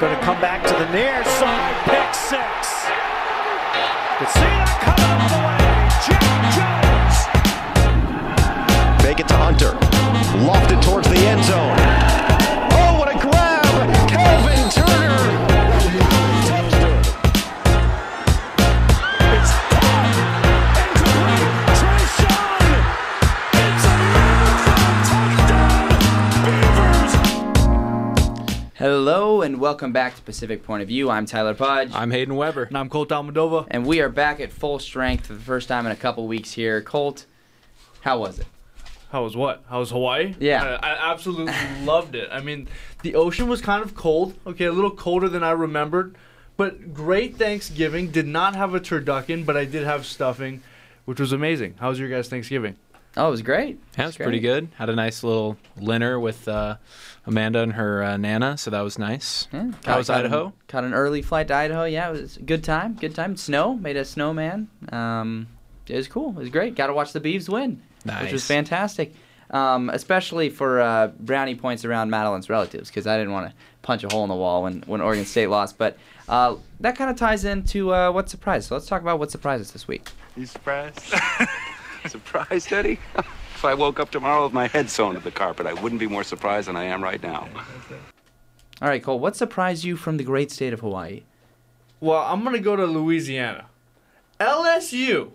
Going to come back to the near side, pick six. Could see that coming up the way. Jack Jones. Make it to Hunter. Lofted towards the end zone. Hello and welcome back to Pacific Point of View. I'm Tyler Podge. I'm Hayden Weber. And I'm Colt Almadova. and we are back at full strength for the first time in a couple weeks here. Colt, how was it? How was what? How was Hawaii? Yeah. I, I absolutely loved it. I mean, the ocean was kind of cold. Okay, a little colder than I remembered. But great Thanksgiving. Did not have a turducken, but I did have stuffing, which was amazing. How was your guys' Thanksgiving? Oh, it was great. Yeah, it was pretty good. Had a nice little dinner with uh, Amanda and her uh, nana, so that was nice. Yeah, How was caught an- Idaho? Caught an early flight to Idaho. Yeah, it was a good time. Good time. Snow made a snowman. Um, it was cool. It was great. Got to watch the Beavs win, which was fantastic. Um, especially for uh, brownie points around Madeline's relatives, because I didn't want to punch a hole in the wall when, when Oregon State lost. But uh, that kind of ties into uh, what surprised. So let's talk about what surprised us this week. You surprised? surprised, Eddie? if I woke up tomorrow with my head sewn to the carpet, I wouldn't be more surprised than I am right now. All right, Cole. What surprised you from the great state of Hawaii? Well, I'm going to go to Louisiana. LSU.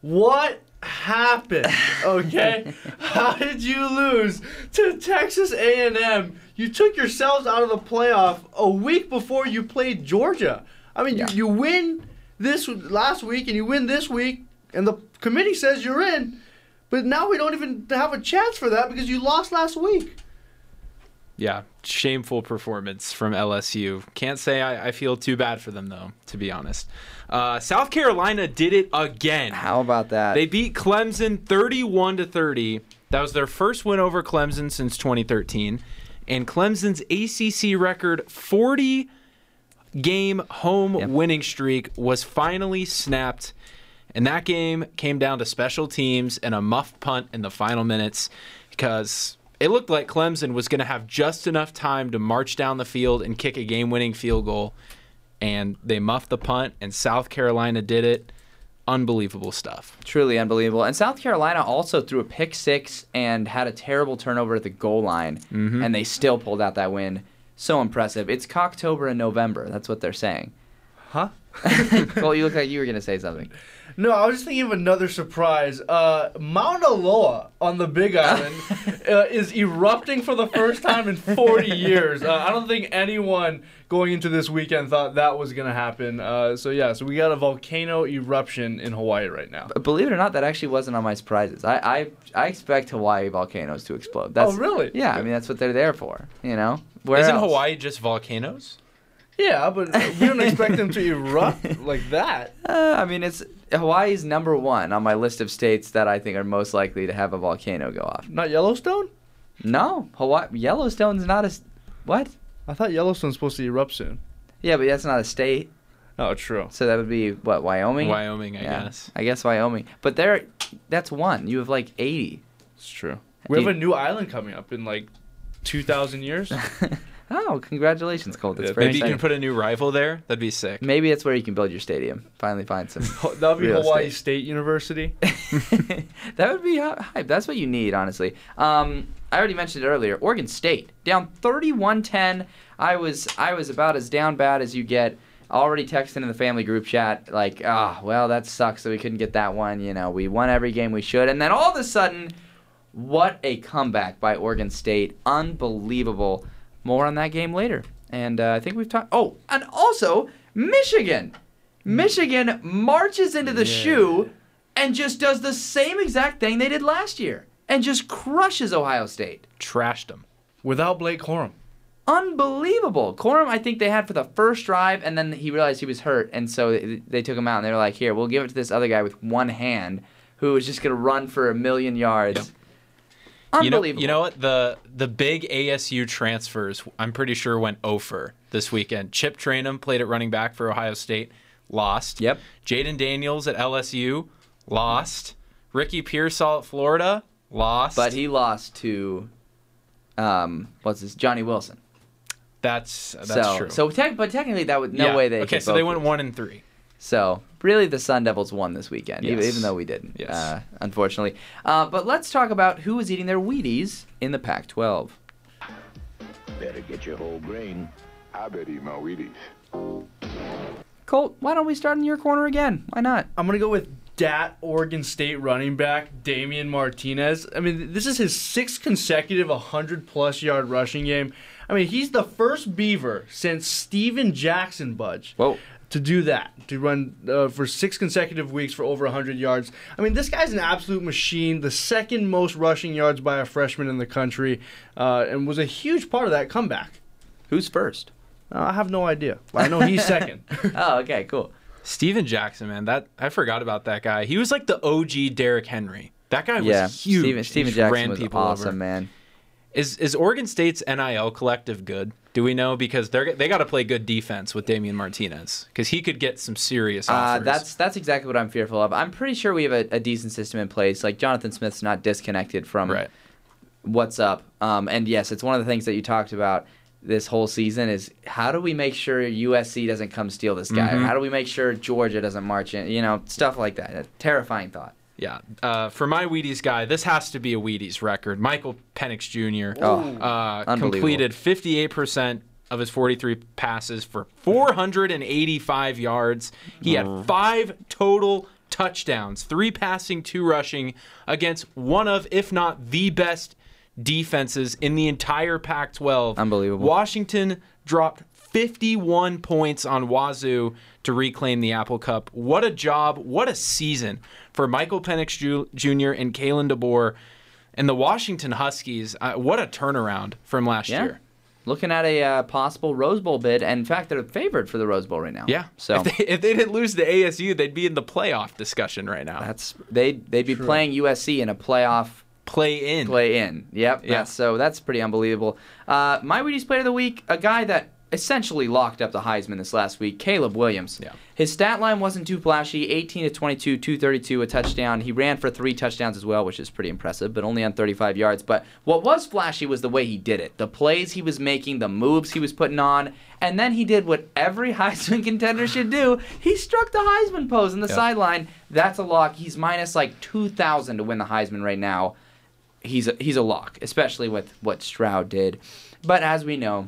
What happened? Okay? How did you lose to Texas A&M? You took yourselves out of the playoff a week before you played Georgia. I mean, Yeah. you, you win this last week and you win this week and the committee says you're in. But now we don't even have a chance for that because you lost last week. Yeah, shameful performance from LSU. Can't say I, I feel too bad for them though, to be honest. Uh, South Carolina did it again. How about that? They beat Clemson 31 to 30. That was their first win over Clemson since 2013, and Clemson's ACC record 40 game home Yep. winning streak was finally snapped. And that game came down to special teams and a muff punt in the final minutes because it looked like Clemson was going to have just enough time to march down the field and kick a game winning field goal. And they muffed the punt, and South Carolina did it. Unbelievable stuff. Truly unbelievable. And South Carolina also threw a pick six and had a terrible turnover at the goal line, mm-hmm. and they still pulled out that win. So impressive. It's Cocktober in November. That's what they're saying. Huh? Well, you look like you were going to say something. No, I was just thinking of another surprise. Uh, Mauna Loa on the Big Island uh, is erupting for the first time in 40 years. Uh, I don't think anyone going into this weekend thought that was going to happen. Uh, so, yeah, so we got a volcano eruption in Hawaii right now. But believe it or not, that actually wasn't on my surprises. I, I, I expect Hawaii volcanoes to explode. That's, Oh, really? Yeah, I mean, that's what they're there for, you know? Where Isn't else? Hawaii just volcanoes? Yeah, but we don't expect them to erupt like that. Uh, I mean, it's Hawaii's number one on my list of states that I think are most likely to have a volcano go off. Not Yellowstone? No, Hawaii, Yellowstone's not a. s- What? I thought Yellowstone's supposed to erupt soon. Yeah, but that's not a state. Oh, true. So that would be what Wyoming. Wyoming, I yeah, guess. I guess Wyoming. But there, that's one. You have like eighty. It's true. We Do have you- a new island coming up in like 2,000 years. Oh, congratulations, Colt. That's Yeah, very Maybe you can put a new rival there. That'd be sick. Maybe it's where you can build your stadium. Finally, find some. that would be Hawaii estate. State University. that would be hype. That's what you need, honestly. Um, I already mentioned it earlier. Oregon State down 31-10. I was I was about as down bad as you get. Already texting in the family group chat like, ah, well that sucks that we couldn't get that one. You know, we won every game we should, and then all of a sudden, what a comeback by Oregon State! Unbelievable. More on that game later, and uh, I think we've talked. Oh, and also Michigan. Michigan marches into the shoe and just does the same exact thing they did last year and just crushes Ohio State. Trashed them. Without Blake Corum. Unbelievable. Corum, I think they had for the first drive, and then he realized he was hurt, and so they, they took him out, and they were like, here, we'll give it to this other guy with one hand who is just going to run for a million yards. You know, Unbelievable. you know what? The the big ASU transfers, I'm pretty sure went over this weekend. Chip Trayanum played at running back for Ohio State, lost. Yep. Jayden Daniels at LSU, lost. Ricky Pearsall at Florida, lost. But he lost to, um, what's this, Johnny Wilson. that's that's so, true. So, tech, but technically, that would no Yeah. way they. Okay, so they went one and three. So really, the Sun Devils won this weekend, even, Yes. even though we didn't. Yes. Uh, unfortunately. Uh, but let's talk about who was eating their Wheaties in the Pac-12. Better get your whole grain. I bet eat my Wheaties. Colt, why don't we start in your corner again? Why not? I'm gonna go with Dat Oregon State running back Damien Martinez. I mean, this is his sixth consecutive 100 plus yard rushing game. I mean, he's the first Beaver since Steven Jackson Budge. Whoa. To do that, to run uh, for six consecutive weeks for over 100 yards. I mean, this guy's an absolute machine. The second most rushing yards by a freshman in the country, uh, and was a huge part of that comeback. Who's first? Uh, I have no idea. I know he's second. Oh, okay, cool. Steven Jackson, man, that I forgot about that guy. He was like the OG Derrick Henry. That guy was yeah, huge. Steven, Steven Jackson ran was people awesome, over. man. Is is Oregon State's NIL collective good? Do we know because they're they got to play good defense with Damien Martinez because he could get some serious Uh, that's that's exactly what I'm fearful of. I'm pretty sure we have a, a decent system in place. Like Jonathan Smith's not disconnected from right. what's up. Um, and yes, it's one of the things that you talked about this whole season is how do we make sure USC doesn't come steal this guy? Mm-hmm. How do we make sure Georgia doesn't march in? You know, stuff like that. A terrifying thought. Yeah. Uh, for my Wheaties guy, this has to be a Wheaties record. Michael Penix Jr. Oh, uh, completed 58% of his 43 passes for 485 yards. He had five total touchdowns, three passing, two rushing, against one of, if not the best defenses in the entire Pac 12. Unbelievable. Washington dropped 51 points on Wazoo to reclaim the Apple Cup. What a job. What a season for Michael Penix Jr. and Kalen DeBoer. And the Washington Huskies, uh, what a turnaround from last Yeah. year. Looking at a uh, possible Rose Bowl bid, and in fact, they're favored for the Rose Bowl right now. Yeah. So if they, if they didn't lose to ASU, they'd be in the playoff discussion right now. that's they they'd be playing USC in a playoff play in. play in. Yep. Yeah. That's, so that's pretty unbelievable. Uh, my Wheaties player of the week, a guy that essentially locked up the Heisman this last week, Caleb Williams. Yeah. His stat line wasn't too flashy 18 to 22, 232, a touchdown. He ran for three touchdowns as well, which is pretty impressive, but only on 35 yards. But what was flashy was the way he did it the plays he was making, the moves he was putting on. And then he did what every Heisman contender should do. He struck the Heisman pose in the Yeah. sideline. That's a lock. He's minus like 2,000 to win the Heisman right now he's a, he's a lock, especially with what Stroud did. But as we know,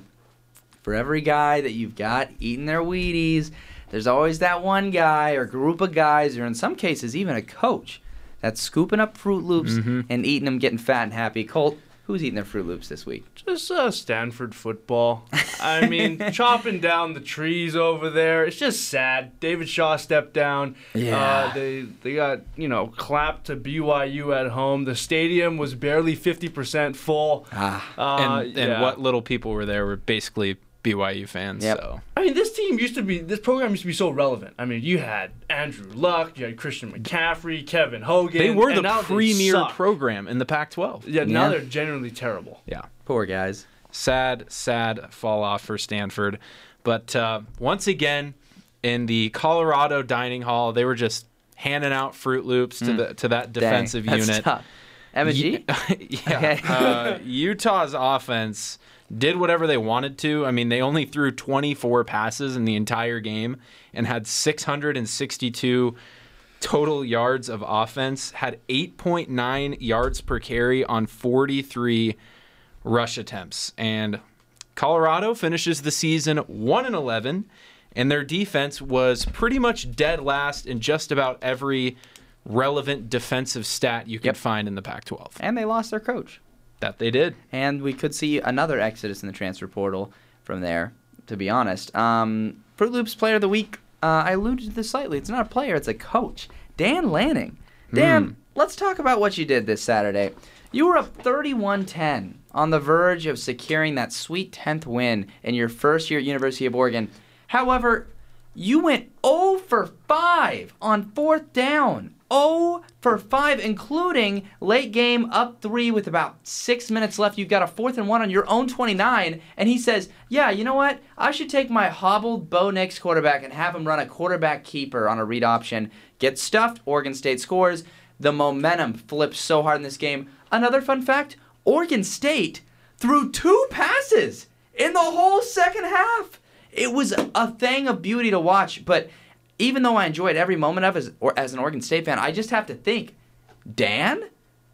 for every guy that you've got eating their Wheaties, there's always that one guy or group of guys, or in some cases even a coach, that's scooping up Fruit Loops and eating them, getting fat and happy. Colt, who's eating their Fruit Loops this week? Just uh, Stanford football. I mean, chopping down the trees over there. It's just sad. David Shaw stepped down. Yeah. Uh, they they got you know clapped to BYU at home. The stadium was barely fifty percent full. Ah. Uh, and and yeah. what little people were there were basically BYU fans. Yep. So I mean, this team used to be, this program used to be so relevant. I mean, you had Andrew Luck, you had Christian McCaffrey, Kevin Hogan. they were the now they premier program in the Pac-12. Yeah, now they're genuinely terrible. Yeah. Poor guys. sad, sad fall off for Stanford. But uh, once again, in the Colorado dining hall, they were just handing out Fruit Loops to the to that Dang, defensive that's unit. tough. Emma G? yeah. Okay. uh, Utah's offense did whatever they wanted to. I mean, they only threw 24 passes in the entire game and had 662 total yards of offense, had 8.9 yards per carry on 43 rush attempts. And Colorado finishes the season 1 and 11, and their defense was pretty much dead last in just about every relevant defensive stat you could Yep. find in the Pac 12. And they lost their coach. That they did. and we could see another exodus in the transfer portal from there. To be honest, um, Fruit Loops Player of the Week. Uh, I alluded to this slightly. It's not a player; it's a coach, Dan Lanning. Dan, let's talk about what you did this Saturday. You were up 31-10 on the verge of securing that sweet 10th win in your first year at University of Oregon. However, you went 0 for 5 on fourth down. 0 for 5, including late game up 3 with about 6 minutes left. You've got a fourth and 1 on your own 29. And he says, Yeah, you know what? I should take my hobbled Bo Nix quarterback and have him run a quarterback keeper on a read option. Get stuffed. Oregon State scores. The momentum flips so hard in this game. Another fun fact Oregon State threw two passes in the whole second half. It was a thing of beauty to watch, but even though I enjoyed every moment of it as, or as an Oregon State fan, I just have to think, Dan,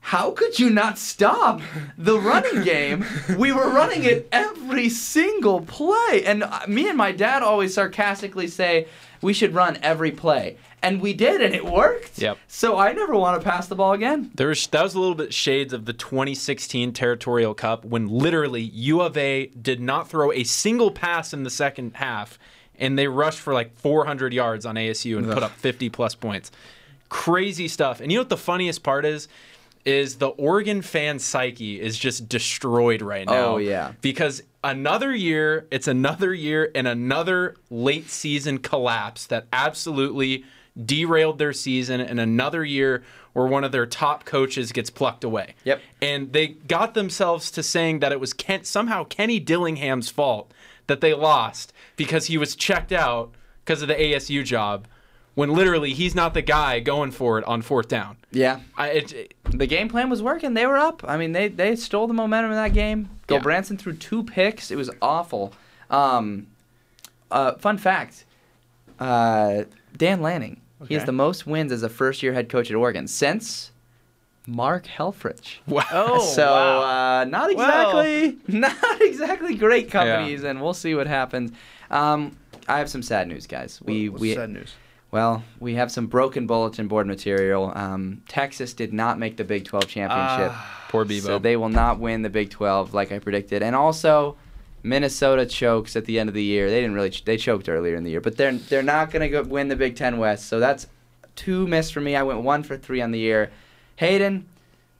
how could you not stop the running game? We were running it every single play. And uh, me and my dad always sarcastically say we should run every play. And we did, and it worked. Yep. So I never want to pass the ball again. There was, that was a little bit shades of the 2016 Territorial Cup when literally U of A did not throw a single pass in the second half, and they rushed for like 400 yards on ASU and put up 50 plus points. Crazy stuff. And you know what the funniest part is? Is the Oregon fan psyche is just destroyed right now. Oh, yeah. Because another year, it's another year and another late season collapse that absolutely derailed their season and another year where one of their top coaches gets plucked away. Yep. And they got themselves to saying that it was Ken, somehow Kenny Dillingham's fault that they lost because he was checked out because of the ASU job when literally he's not the guy going for it on fourth down. Yeah. I, it, it- the game plan was working. They were up. I mean, they they stole the momentum in that game. Go Yeah. Branson threw two picks. It was awful. Um, uh, fun fact: uh, Dan Lanning. He has the most wins as a first-year head coach at Oregon since Mark Helfrich. wow. Oh, so wow. uh, not Well- exactly not exactly great companies, and we'll see what happens. Um, I have some sad news, guys. We What's we sad news? well, we have some broken bulletin board material. Um, Texas did not make the Big 12 championship. Poor Bebo. So they will not win the Big 12 like I predicted. And also, Minnesota chokes at the end of the year. They didn't really ch- they choked earlier in the year, but they're they're not going to win the Big 10 West. So that's two missed for me. I went 1 for 3 on the year. Hayden,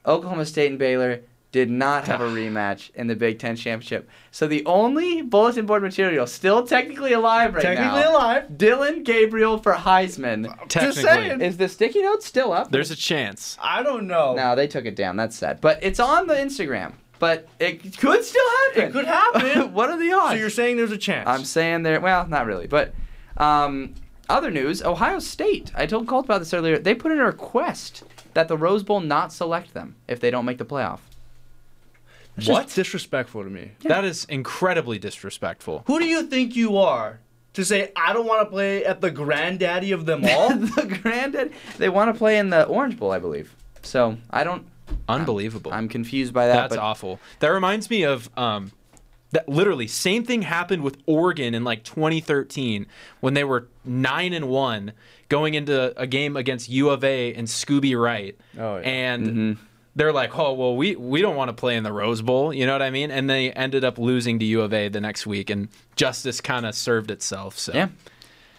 Oklahoma State and Baylor did not have a rematch in the Big 10 championship. So the only bulletin board material still technically alive right now. Technically alive. Dillon Gabriel for Heisman. Technically. saying. Is the sticky note still up? There's a chance. I don't know. no, they took it down. That's sad. But it's on the Instagram. But it could still happen. It could happen. what are the odds? So you're saying there's a chance? I'm saying there. Well, not really. But um, other news: Ohio State. I told Colt about this earlier. They put in a request that the Rose Bowl not select them if they don't make the playoff. That's What? just disrespectful to me. That is incredibly disrespectful. Who do you think you are to say I don't want to play at the granddaddy of them all? the granddaddy. They want to play in the Orange Bowl, I believe. So I don't. Unbelievable. I'm confused by that. That's but awful. That reminds me of um, that literally same thing happened with Oregon in like 2013 when they were nine and one going into a game against U of A and Scooby Wright. Oh, yeah. And they're like, oh well, we we don't want to play in the Rose Bowl. You know what I mean? And they ended up losing to U of A the next week, and justice kind of served itself. So Yeah.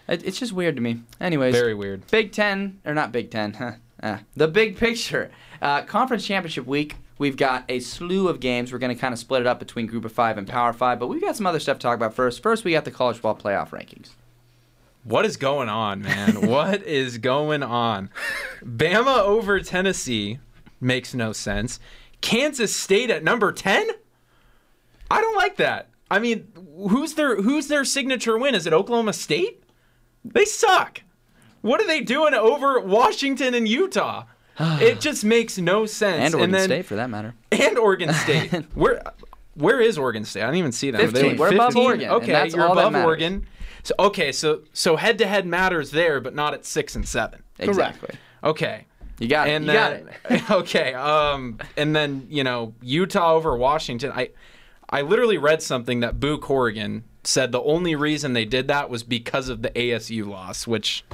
It, it's just weird to me. Anyways, very weird. Big Ten, or not Big Ten, huh? Ah, the big picture. Uh, Conference Championship Week, we've got a slew of games. We're going to kind of split it up between Group of Five and Power Five, but we've got some other stuff to talk about first. First, we got the college ball playoff rankings. What is going on, man? what is going on? Bama over Tennessee makes no sense. Kansas State at number 10? I don't like that. I mean, who's their who's their signature win? Is it Oklahoma State? They suck. What are they doing over Washington and Utah? it just makes no sense. And Oregon then, State, for that matter. And Oregon State. where where is Oregon State? I don't even see them. Are they 15. like We're above 15? Oregon, and Okay, that's you're above. Oregon. So okay, so so head to head matters there, but not at six and seven. Exactly. Okay. You got it. And you then, got it. okay. Um, and then you know Utah over Washington. I, I literally read something that Boo Corrigan said the only reason they did that was because of the ASU loss, which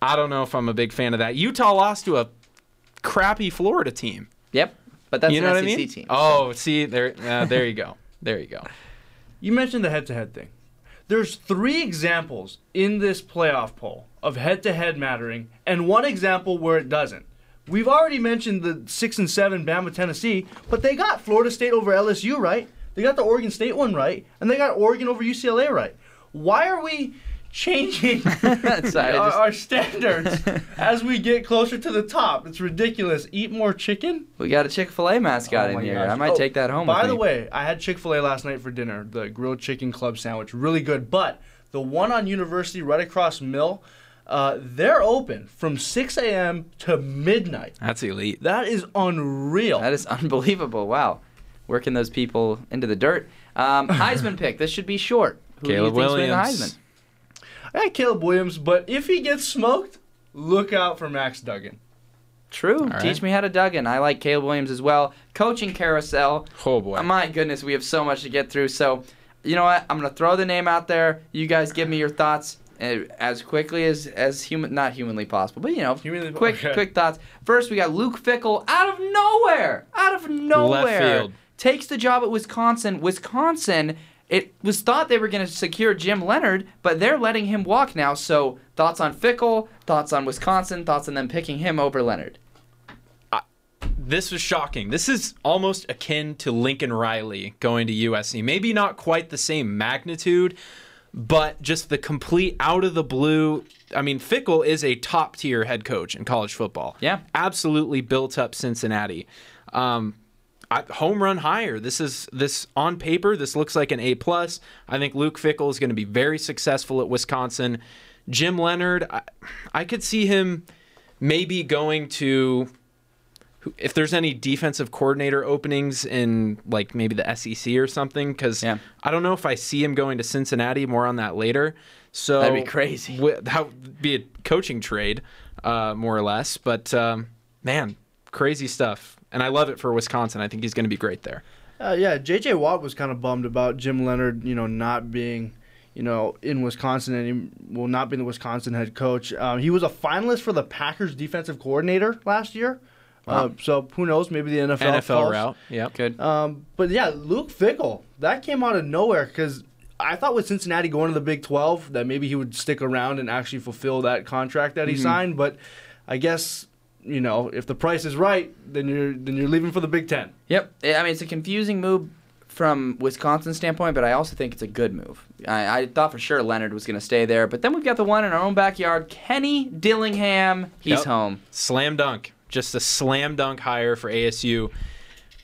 I don't know if I'm a big fan of that. Utah lost to a crappy Florida team. Yep, but that's you know an what I SEC mean? team. Oh, see there, uh, there you go, there you go. You mentioned the head-to-head thing. There's three examples in this playoff poll of head-to-head mattering, and one example where it doesn't. We've already mentioned the six and seven Bama Tennessee, but they got Florida State over LSU right. They got the Oregon State one right, and they got Oregon over UCLA right. Why are we changing Sorry, our, just- our standards as we get closer to the top? It's ridiculous. Eat more chicken. We got a Chick Fil A mascot Oh in here. gosh. I might Oh, take that home. By with the me. way, I had Chick Fil A last night for dinner. The grilled chicken club sandwich, really good. But the one on University, right across Mill, uh, they're open from 6 a.m. to midnight. That's elite. That is unreal. That is unbelievable. Wow, working those people into the dirt. Um, Heisman pick. This should be short. Who Caleb do you think's winning the Williams. Heisman? I got Caleb Williams, but if he gets smoked, look out for Max Duggan. True. right. Teach me how to Duggan. I like Caleb Williams as well. Coaching carousel. Oh boy. Uh, My goodness, we have so much to get through. So, you know what? I'm gonna throw the name out there. You guys give me your thoughts uh, as quickly as as human, not humanly possible, but you know, Humanly- quick okay. quick thoughts. First, we got Luke Fickell out of nowhere, out of nowhere, field. takes the job at Wisconsin. Wisconsin. It was thought they were going to secure Jim Leonhard, but they're letting him walk now. So, thoughts on Fickell, thoughts on Wisconsin, thoughts on them picking him over Leonhard. this was shocking. This is almost akin to Lincoln Riley going to USC. Maybe not quite the same magnitude, but just the complete out of the blue. I mean, Fickell is a top tier head coach in college football. Yeah. absolutely built up Cincinnati. Um, I, home run higher. This is this on paper. This looks like an A plus. I think Luke Fickell is going to be very successful at Wisconsin. Jim Leonhard, I, I could see him maybe going to if there's any defensive coordinator openings in like maybe the SEC or something, because Yeah. I don't know if I see him going to Cincinnati. More on that later. So That'd be crazy. wi- that would be a coaching trade, uh, more or less. But um, man, crazy stuff, and I love it for Wisconsin. I think he's going to be great there. Uh, yeah, J.J. Watt was kind of bummed about Jim Leonhard, you know, not being, you know, in Wisconsin and he will not be the Wisconsin head coach. Um, he was a finalist for the Packers defensive coordinator last year. Uh, so who knows? Maybe the NFL NFL calls. route. Yep. Good. Um, but yeah, Luke Fickell, that came out of nowhere because I thought with Cincinnati going to the Big 12 that maybe he would stick around and actually fulfill that contract that he signed. But I guess you know if the price is right, then you're then you're leaving for the Big Ten. Yep. I mean, it's a confusing move from Wisconsin's standpoint, but I also think it's a good move. I, I thought for sure Leonhard was going to stay there, but then we've got the one in our own backyard, Kenny Dillingham. He's Yep. home. Slam dunk. Just a slam dunk hire for ASU.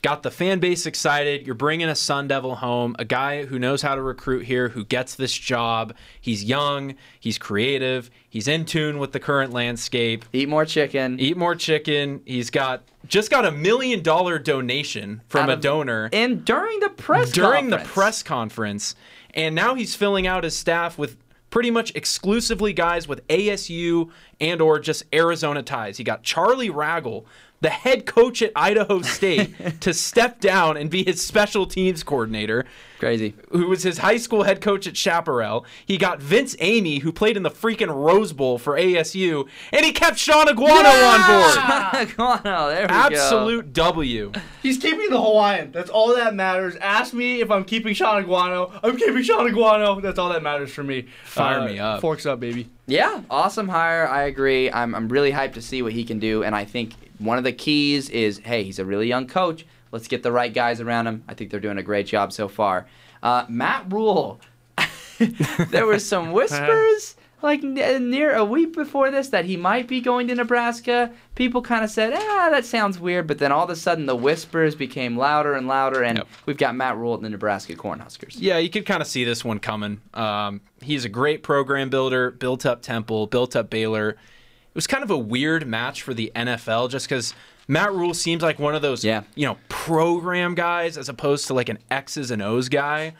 Got the fan base excited. You're bringing a Sun Devil home, a guy who knows how to recruit here, who gets this job. He's young, he's creative, he's in tune with the current landscape. Eat more chicken. Eat more chicken. He's got just got a million dollar donation from Out a donor And during the press during the conference. press conference. And now he's filling out his staff with pretty much exclusively guys with ASU and or just Arizona ties. He got Charlie Ragle, the head coach at Idaho State, to step down and be his special teams coordinator. Crazy. Who was his high school head coach at Chaparral. He got Vince Amey, who played in the freaking Rose Bowl for ASU, and he kept Shaun Aguano on board. Aguano, there we go. Absolute W. He's keeping the Hawaiian. That's all that matters. Ask me if I'm keeping Shaun Aguano. I'm keeping Shaun Aguano. That's all that matters for me. Fire uh, me up. Forks up, baby. Yeah, awesome hire. I agree. I'm, I'm really hyped to see what he can do. And I think one of the keys is hey, he's a really young coach. Let's get the right guys around him. I think they're doing a great job so far. Uh, Matt Rhule. there were some whispers like n- near a week before this that he might be going to Nebraska. People kind of said, ah, that sounds weird. But then all of a sudden the whispers became louder and louder. And Yep. we've got Matt Rhule at the Nebraska Cornhuskers. Yeah, you could kind of see this one coming. Um, he's a great program builder, built up Temple, built up Baylor. It was kind of a weird match for the NFL just because Matt Rhule seems like one of those, Yeah. you know, program guys as opposed to like an X's and O's guy.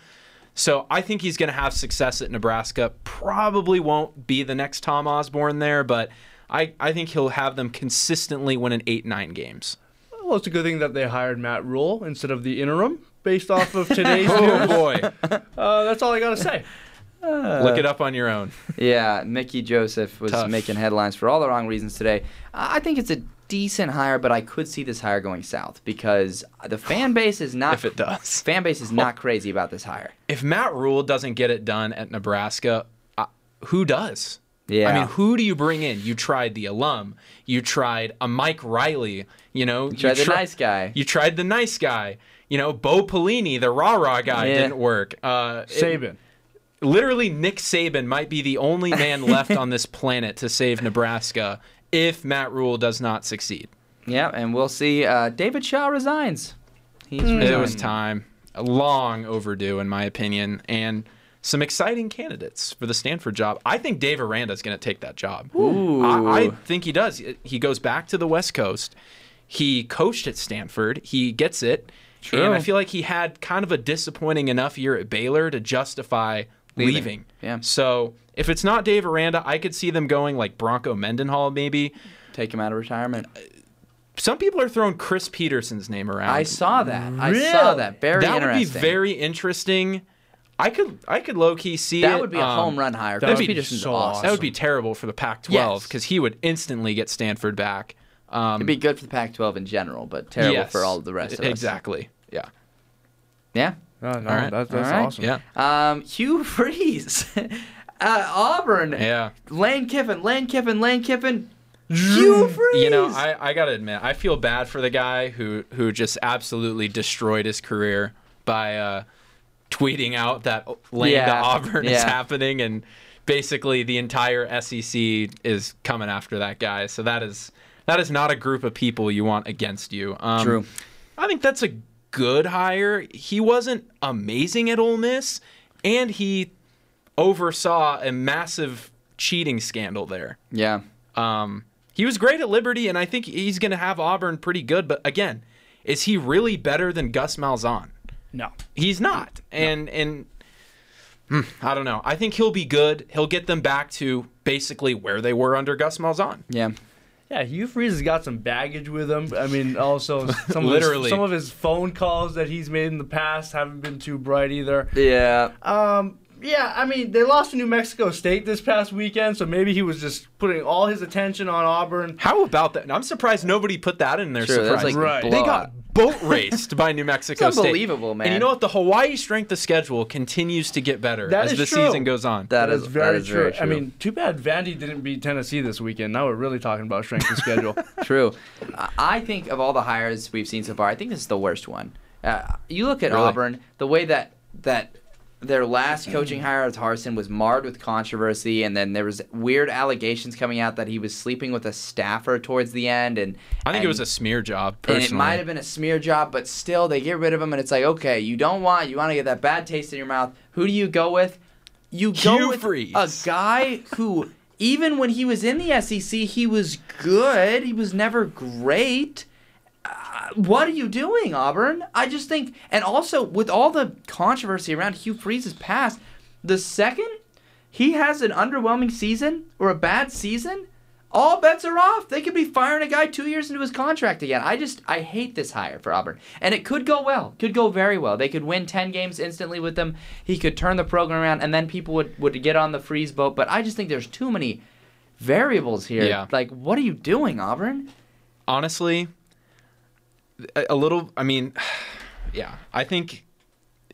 So I think he's going to have success at Nebraska. Probably won't be the next Tom Osborne there, but I, I think he'll have them consistently winning eight, nine games. Well, it's a good thing that they hired Matt Rhule instead of the interim. based off of today's Oh boy, Uh, that's all I gotta say. Look it up on your own. Yeah, Mickey Joseph was Tough. making headlines for all the wrong reasons today. I I think it's a decent hire, but I could see this hire going south because the fan base is not. If it does. fan base is not crazy about this hire. If Matt Rhule doesn't get it done at Nebraska, uh, who does? Yeah. I mean, who do you bring in? You tried the alum. You tried a Mike Riley. You know, you, tried the tri- nice guy. You tried the nice guy. You know, Bo Pelini, the rah rah guy, Yeah. didn't work. Uh, it- Saban. Literally, Nick Saban might be the only man left on this planet to save Nebraska if Matt Rhule does not succeed. Yeah, and we'll see. Uh, David Shaw resigns. He's It was time, long overdue, in my opinion, and some exciting candidates for the Stanford job. I think Dave Aranda is going to take that job. I, I think he does. He goes back to the West Coast. He coached at Stanford. He gets it. True. And I feel like he had kind of a disappointing enough year at Baylor to justify Leaving. leaving. Yeah. So if it's not Dave Aranda, I could see them going like Bronco Mendenhall maybe. Take him out of retirement. Some people are throwing Chris Petersen's name around. I saw that. I saw that. Very that would be very interesting. I could I could low key see That it. would be a um, home run hire. that Chris would be Petersen's so awesome. That would be terrible for the Pac-12 Yes. because he would instantly get Stanford back. Um, It'd be good for the Pac-12 in general, but terrible yes. for all the rest of us. Exactly. Yeah. Yeah. Oh, no, All right. that's, that's right. awesome. Yeah. Um, Hugh Freeze, uh, Auburn. Yeah. Lane Kiffin, Lane Kiffin, Lane Kiffin. Hugh Freeze. You know, I, I gotta admit, I feel bad for the guy who who just absolutely destroyed his career by uh, tweeting out that Lane to Yeah, Auburn is happening, and basically the entire SEC is coming after that guy. So that is that is not a group of people you want against you. Um, True. I think that's a good hire. He wasn't amazing at Ole Miss, and he oversaw a massive cheating scandal there. yeah. Um, he was great at Liberty, and I think he's going to have Auburn pretty good. But again, is he really better than Gus Malzahn? No. He's not. And and hmm, I don't know. I think he'll be good. He'll get them back to basically where they were under Gus Malzahn. Yeah. Yeah, Hugh Freeze has got some baggage with him. I mean, also some Literally. of his, some of his phone calls that he's made in the past haven't been too bright either. Yeah. Um, yeah, I mean, they lost to New Mexico State this past weekend, so maybe he was just putting all his attention on Auburn. How about that? I'm surprised nobody put that in their Sure, that's surprise. like Right. they got boat raced by New Mexico It's State. unbelievable, man. And you know what? The Hawaii strength of schedule continues to get better That as the true. season goes on. That That is is very that is true. Very true. I mean, too bad Vandy didn't beat Tennessee this weekend. Now we're really talking about strength of schedule. True. I- I think of all the hires we've seen so far, I think this is the worst one. Uh, you look at Really? Auburn, the way that that their last mm-hmm. coaching hire with Harsin was marred with controversy, and then there was weird allegations coming out that he was sleeping with a staffer towards the end, and I think and- it was a smear job. and it might have been a smear job, but still they get rid of him, and it's like, okay, you don't want, you want to get that bad taste in your mouth. Who do you go with? You go Hugh with Freeze. a guy who, even when he was in the SEC, he was good. He was never great. What are you doing, Auburn? I just think, and also with all the controversy around Hugh Freeze's past, the second he has an underwhelming season or a bad season, all bets are off. They could be firing a guy two years into his contract again. I just I hate this hire for Auburn, and it could go well. Could go very well. They could win ten games instantly with them. He could turn the program around, and then people would would get on the freeze boat. But I just think there's too many variables here. Yeah. Like, what are you doing, Auburn? honestly, a, little. I mean, yeah, I think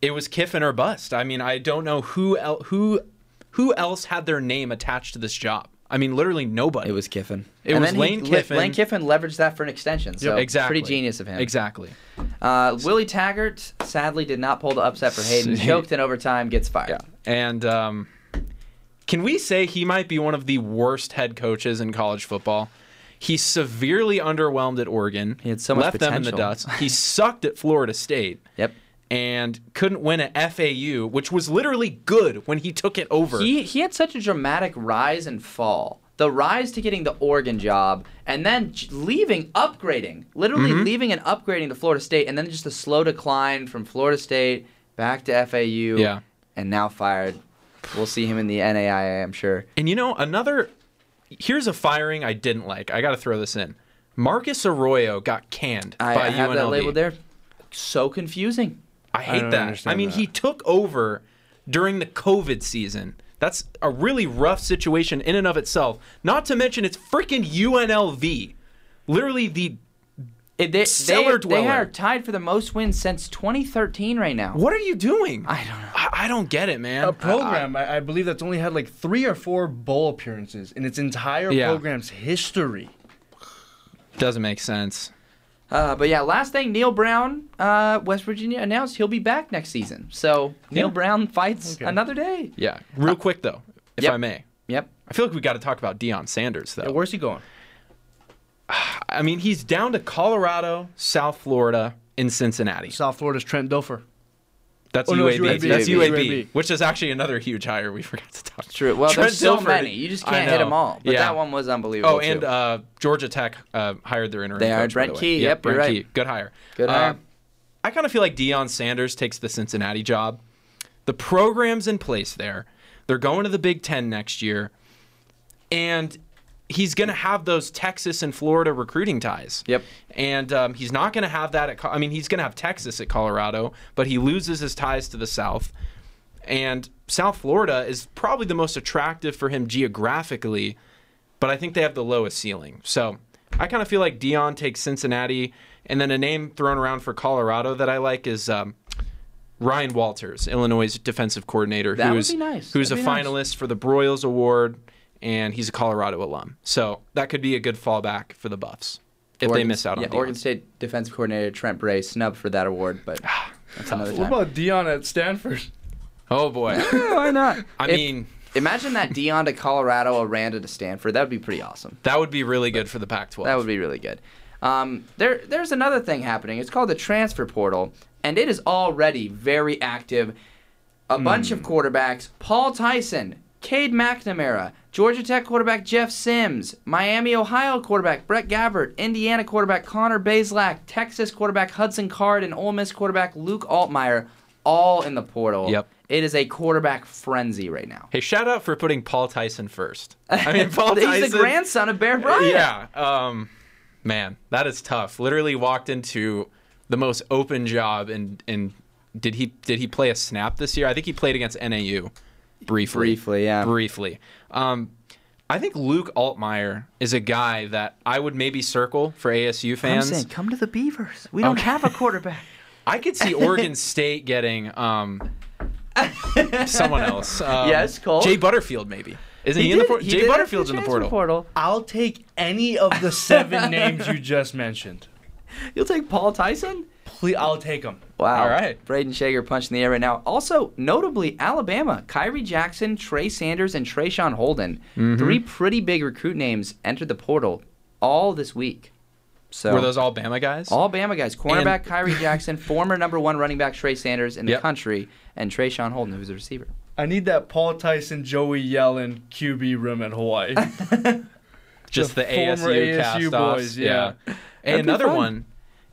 it was Kiffin or bust. I mean, I don't know who el- who who else had their name attached to this job. I mean, literally nobody. It was Kiffin. It And was he Lane li- Kiffin. Lane Kiffin leveraged that for an extension. So exactly pretty genius of him. Exactly. Uh, Willie Taggart sadly did not pull the upset for Hayden. Choked in overtime, gets fired. Yeah. And um, can we say he might be one of the worst head coaches in college football? He severely underwhelmed at Oregon. He had so much left them in the dust. He sucked at Florida State. Yep. And couldn't win at FAU, which was literally good when he took it over. He he had such a dramatic rise and fall. The rise to getting the Oregon job, and then leaving, upgrading, literally Mm-hmm. leaving and upgrading to Florida State, and then just a slow decline from Florida State back to FAU. Yeah. And now fired. We'll see him in the NAIA, I'm sure. And you know, another here's a firing I didn't like. I got to throw this in. Marcus Arroyo got canned I, by I have UNLV. that labeled there. So confusing. I I hate don't that. I mean, that. he took over during the COVID season. That's a really rough situation in and of itself. Not to mention, it's freaking UNLV. Literally the. It- they, Cellar they, they are tied for the most wins since 2013 right now. What are you doing? I don't know. I, I don't get it, man. a program, I, I believe that's only had like three or four bowl appearances in its entire Yeah. program's history. Doesn't make sense. Uh, but yeah, last thing, Neal Brown, uh, West Virginia announced he'll be back next season. So Neal Yeah. Brown fights Okay. another day. Yeah. Real quick though, if Yep. I may. Yep. I feel like we got to talk about Deion Sanders though. Yeah, where's he going? I mean, he's down to Colorado, South Florida, in Cincinnati. South Florida's Trent Dilfer. That's Oh, no, it's UAB. UAB. That's UAB. UAB, which is actually another huge hire we forgot to talk. True. Well, Trent there's so Dilfer- many. You just can't hit them all. But Yeah. that one was unbelievable. Oh, and too. uh, Georgia Tech uh, hired their interim They coach. hired by Brent the way. Key. Yep, Yep, you're Brent right. Key. Good hire. Good Uh, hire. I kind of feel like Deion Sanders takes the Cincinnati job. The program's in place there. They're going to the Big Ten next year, and he's going to have those Texas and Florida recruiting ties. Yep. And um, he's not going to have that at. I mean, he's going to have Texas at Colorado, but he loses his ties to the South. And South Florida is probably the most attractive for him geographically, but I think they have the lowest ceiling. So I kind of feel like Deion takes Cincinnati, and then a name thrown around for Colorado that I like is um, Ryan Walters, Illinois' defensive coordinator, That who's nice. who's That'd a be nice. finalist for the Broyles Award, and he's a Colorado alum. So that could be a good fallback for the Buffs if they miss out on yeah, Deion. Oregon State defensive coordinator Trent Bray snubbed for that award, but that's another time. What about Deion at Stanford? Oh boy, Why not? I If- mean imagine that Deion to Colorado, Aranda to Stanford. That would be pretty awesome. that would be really good for the Pac-12. That would be really good. Um, there, there's another thing happening. It's called the transfer portal, and it is already very active. A bunch Hmm. of quarterbacks: Paul Tyson, Cade McNamara, Georgia Tech quarterback Jeff Sims, Miami, Ohio quarterback Brett Gabbert, Indiana quarterback Connor Bazelak, Texas quarterback Hudson Card, and Ole Miss quarterback Luke Altmaier, all in the portal. Yep. It is a quarterback frenzy right now. Hey, shout out for putting Paul Tyson first. I mean, Paul He's Tyson. the grandson of Bear Bryant. Yeah. Um, man, that is tough. Literally walked into the most open job, and and did he did he play a snap this year? I think he played against NAU briefly. Briefly, yeah. Briefly. Um, I think Luke Altmaier is a guy that I would maybe circle for ASU I'm fans. saying, come to the Beavers. We don't Okay. have a quarterback. I could see Oregon State getting um, someone else. Um, Yes, Cole. Jay Butterfield, maybe. Isn't he, in the portal? Jay Butterfield's in the transfer portal. I'll take any of the seven names you just mentioned. You'll take Paul Tyson? Please, I'll take them. Wow. All right. Brayden Schager punching the air right now. Also, notably, Alabama. Khyree Jackson, Trey Sanders, and Traeshon Holden. Mm-hmm. Three pretty big recruit names entered the portal all this week. So Were those all Bama guys? all Bama guys. Cornerback And- Khyree Jackson, former number one running back Trey Sanders in the Yep. country, and Traeshon Holden, who's a receiver. I need that Paul Tyson, Joey Yellen QB room at Hawaii. just the, the former ASU, ASU cast-offs. boys, yeah. And another fun. one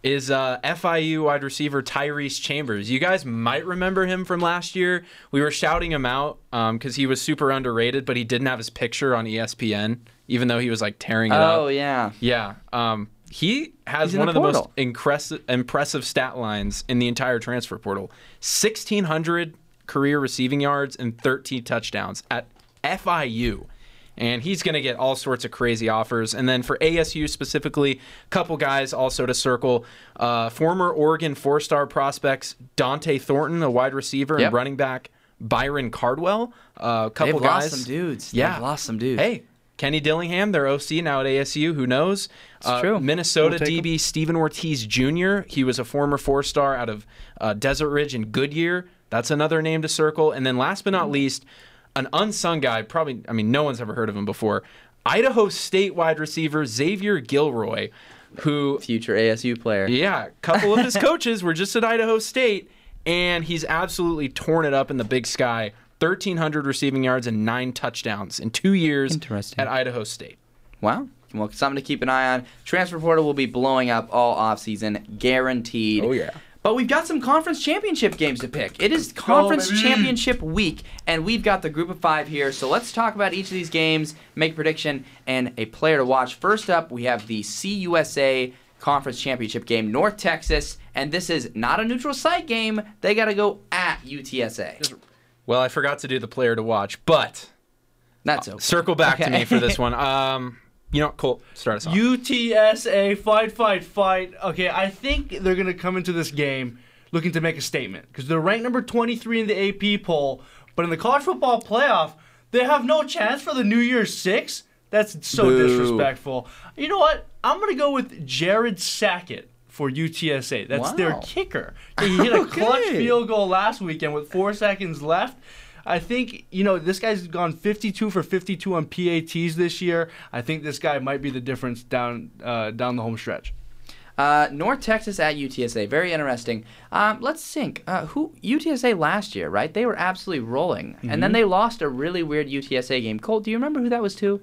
is uh, FIU wide receiver Tyrese Chambers. You guys might remember him from last year. We were shouting him out because he was super underrated, but he didn't have his picture on ESPN, even though he was like tearing it up. Oh, yeah. Yeah. Um, he has one the of the most impressive, impressive stat lines in the entire transfer portal 1,600 career receiving yards and 13 touchdowns at FIU. And he's going to get all sorts of crazy offers. And then for ASU specifically, a couple guys also to circle. Uh, former Oregon four star prospects Dont'e Thornton, a wide receiver Yep. and running back, Byron Cardwell. Uh, a couple They've guys. lost some dudes. Yeah. They've lost some dudes. Hey, Kenny Dillingham, their OC now at ASU. Who knows? It's true. Minnesota We'll take DB Stephen Ortiz Jr. He was a former four-star out of uh, Desert Ridge and Goodyear. That's another name to circle. And then last but not least, an unsung guy. Probably, I mean, no one's ever heard of him before. Idaho State wide receiver Xavier Guillory, who Future ASU player. yeah, a couple of his coaches were just at Idaho State, and he's absolutely torn it up in the Big Sky. 1,300 receiving yards and nine touchdowns in two years at Idaho State. Wow. Well, something to keep an eye on. Transfer portal will be blowing up all offseason, guaranteed. Oh, yeah. But we've got some conference championship games to pick. It is conference championship week, and we've got the group of five here. So let's talk about each of these games, make a prediction, and a player to watch. First up, we have the CUSA conference championship game, North Texas, and this is not a neutral site game. They got to go at UTSA. Well, I forgot to do the player to watch, but That's okay. circle back to me for this one. Um, you know, Colt, start us off. UTSA, fight, fight, fight. Okay, I think they're going to come into this game looking to make a statement because they're ranked number 23 in the AP poll, but in the college football playoff, they have no chance for the New Year's Six. That's so Boo. disrespectful. You know what? I'm going to go with Jared Sackett for UTSA. That's their kicker. He hit a clutch field goal last weekend with four seconds left. I think, you know, this guy's gone 52 for 52 on PATs this year. I think this guy might be the difference down uh, down the home stretch. Uh, North Texas at UTSA, very interesting. Um, let's think. Uh, who UTSA last year, right? They were absolutely rolling, and Mm-hmm. then they lost a really weird UTSA game. Colt, do you remember who that was to?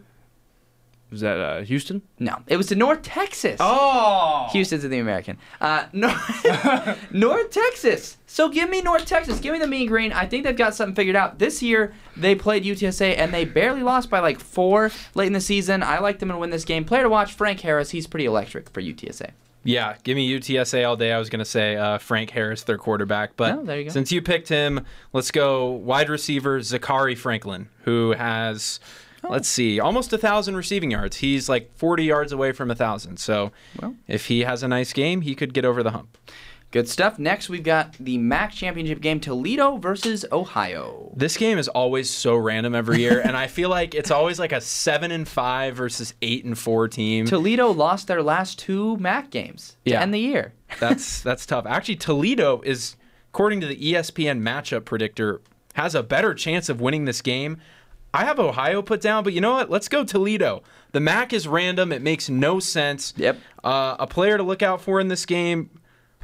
Is that uh, Houston? No, it was to North Texas. Oh! Houston's in the American. Uh, North, North Texas. So give me North Texas. Give me the mean green. I think they've got something figured out. This year they played UTSA and they barely lost by like four late in the season. I like them to win this game. Player to watch: Frank Harris. He's pretty electric for UTSA. Yeah, give me UTSA all day. I was going to say uh, Frank Harris, their quarterback. But Oh, there you go. since you picked him, let's go wide receiver Zakhari Franklin, who has. Let's see, almost a 1,000 receiving yards. He's like 40 yards away from a 1,000. So Well. if he has a nice game, he could get over the hump. Good stuff. Next, we've got the MAC championship game: Toledo versus Ohio. This game is always so random every year, and I feel like it's always like a seven and five versus eight and four team. Toledo lost their last two MAC games to Yeah. end the year. That's that's tough. Actually, Toledo is, according to the ESPN matchup predictor, has a better chance of winning this game. I have Ohio put down, but you know what? Let's go Toledo. The MAC is random. It makes no sense. Yep. Uh, a player to look out for in this game.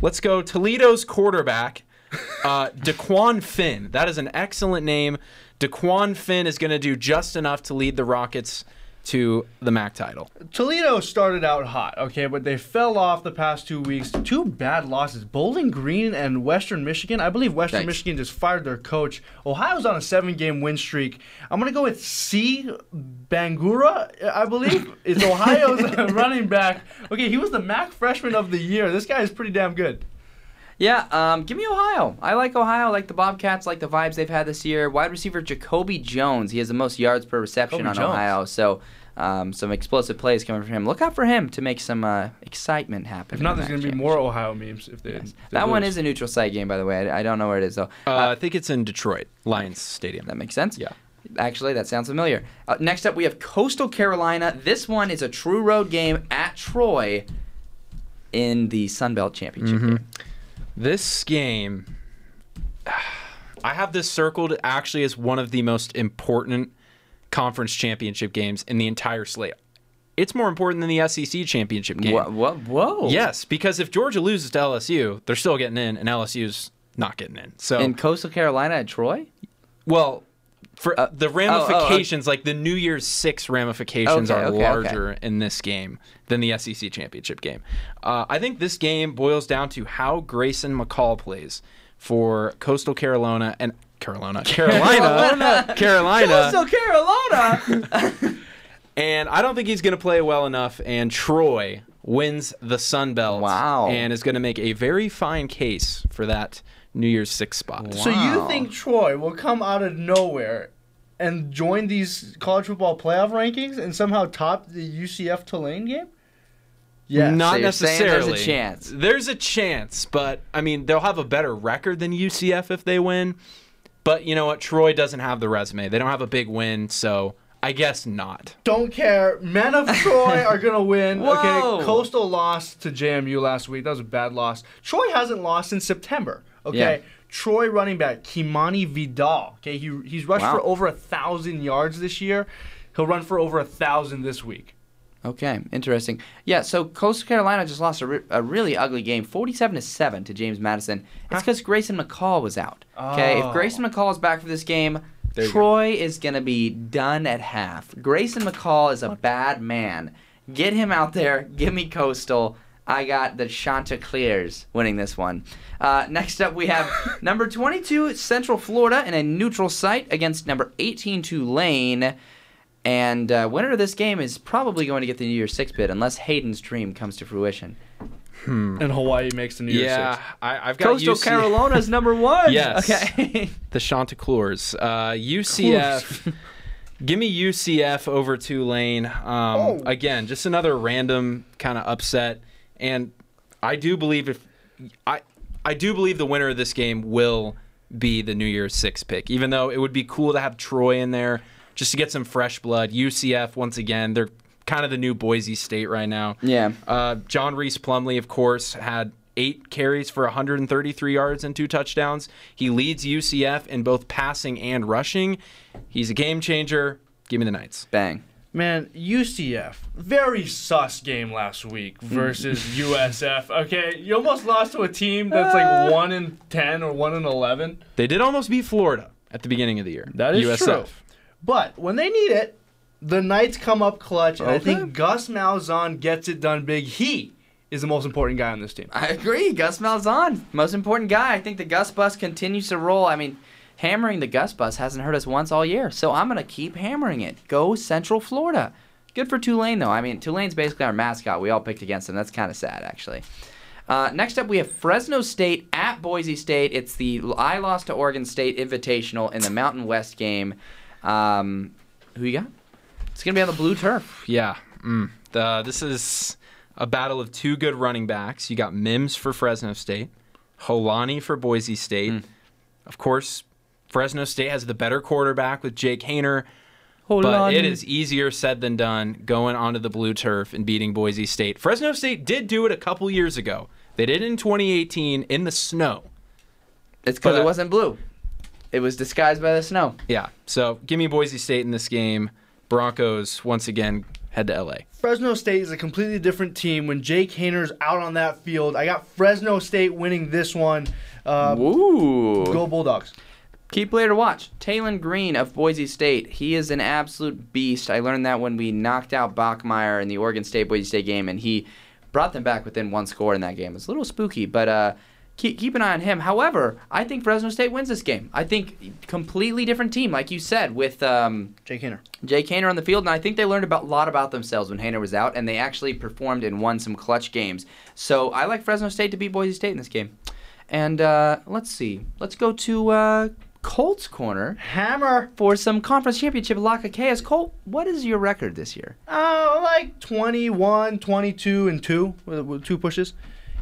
Let's go Toledo's quarterback, uh, DeQuan Finn. That is an excellent name. DeQuan Finn is going to do just enough to lead the Rockets to the MAC title. Toledo started out hot, okay, but they fell off the past two weeks. Two bad losses. Bowling Green and Western Michigan. I believe Western Thanks. Michigan just fired their coach. Ohio's on a seven game win streak. I'm going to go with Sieh Bangura, I believe. It's Ohio's running back. Okay, he was the MAC freshman of the year. This guy is pretty damn good. Yeah, um, give me Ohio. I like Ohio. I like the Bobcats. Like the vibes they've had this year. Wide receiver Jacoby Jones. He has the most yards per reception Jacoby on Jones. Ohio. So um, some explosive plays coming from him. Look out for him to make some uh, excitement happen. If not, there's going to be more Ohio memes if they. if they That one is a neutral site game, by the way. I, I don't know where it is though. Uh, I think it's in Detroit, Lions Stadium. That makes sense. Yeah. Actually, that sounds familiar. Uh, next up, we have Coastal Carolina. This one is a true road game at Troy in the Sun Belt Championship Mm-hmm. This game, I have this circled actually as one of the most important conference championship games in the entire slate. It's more important than the SEC championship game. Wha- Whoa. Yes, because if Georgia loses to LSU, they're still getting in, and LSU's not getting in. So, In Coastal Carolina at Troy? well, for Uh, the oh, oh, ramifications, like the New Year's Six ramifications, Okay, are okay, larger in this game than the SEC championship game. Uh, I think this game boils down to how Grayson McCall plays for Coastal Carolina and Carolina, Carolina, Carolina, Coastal Carolina! and I don't think he's going to play well enough. And Troy wins the Sun Belt, Wow. and is going to make a very fine case for that New Year's Six spot. So you think Troy will come out of nowhere and join these college football playoff rankings and somehow top the UCF Tulane game? Yes. Not So necessarily. there's a chance. There's a chance, but I mean, they'll have a better record than UCF if they win. But you know what? Troy doesn't have the resume. They don't have a big win, so I guess not. Don't care. Men of Troy are gonna win. Whoa. Okay. Coastal lost to JMU last week. That was a bad loss. Troy hasn't lost since September. Okay. Yeah. Troy running back Kimani Vidal. Okay. He he's rushed Wow. for over a thousand yards this year. He'll run for over a thousand this week. Okay, interesting. Yeah, so Coastal Carolina just lost a, re- a really ugly game, 47 to 7 to James Madison. It's because Grayson McCall was out. Okay, Oh. if Grayson McCall is back for this game, There you Troy is going to be done at half. Grayson McCall is a bad man. Get him out there. Give me Coastal. I got the Chanticleers winning this one. Uh, next up, we have number 22 Central Florida in a neutral site against number 18 Tulane. And uh, winner of this game is probably going to get the New Year's Six bid unless Hayden's dream comes to fruition. Hmm. And Hawaii makes the New Year's yeah, Six. I, I've got Coastal UC Carolina's number one. Yes. Okay. the Chanticleers. Uh, UCF. Give me UCF over Tulane. Um, Oh. Again, just another random kind of upset, and I do believe if I I do believe the winner of this game will be the New Year's Six pick. Even though it would be cool to have Troy in there just to get some fresh blood. UCF once again, they're kind of the new Boise State right now. Yeah. Uh, John Rhys Plumlee, of course, had eight carries for 133 yards and two touchdowns. He leads UCF in both passing and rushing. He's a game changer. Give me the Knights. Bang. Man, UCF, very sus game last week mm. versus USF. Okay, you almost lost to a team that's like ah. one in ten or one in eleven. They did almost beat Florida at the beginning of the year. That is USF. true. But when they need it, the Knights come up clutch, and I Okay. think Gus Malzahn gets it done big. He is the most important guy on this team. I agree. Gus Malzahn, most important guy. I think the Gus bus continues to roll. I mean, hammering the Gus bus hasn't hurt us once all year, so I'm gonna keep hammering it. Go Central Florida. Good for Tulane though. I mean, Tulane's basically our mascot. We all picked against them. That's kind of sad, actually. Uh, next up, we have Fresno State at Boise State. It's the I lost to Oregon State Invitational in the Mountain West game. Um, who you got? It's gonna be on the blue turf. Yeah. Mm. The, this is a battle of two good running backs. You got Mims for Fresno State, Holani for Boise State. Of course, Fresno State has the better quarterback with Jake Haener. But it is easier said than done going onto the blue turf and beating Boise State. Fresno State did do it a couple years ago. They did it in 2018 in the snow. It's because it uh, wasn't blue. It was disguised by the snow. Yeah. So give me Boise State in this game. Broncos once again head to LA. Fresno State is a completely different team when Jake Haener's out on that field. I got Fresno State winning this one. Uh, Ooh. go Bulldogs. Key player to watch, Taylen Green of Boise State. He is an absolute beast. I learned that when we knocked out Bachmeier in the Oregon State Boise State game, and he brought them back within one score in that game. It's a little spooky, but uh, keep, keep an eye on him. However, I think Fresno State wins this game. I think completely different team, like you said, with um, Jake Haener. Jake Haener on the field, and I think they learned about, a lot about themselves when Haener was out, and they actually performed and won some clutch games. So I like Fresno State to beat Boise State in this game. And uh, let's see. Let's go to uh, Colts corner Hammer. for some conference championship Laka Chaos. Colt, what is your record this year? Oh, like 21, 22, and 2 with, with two pushes.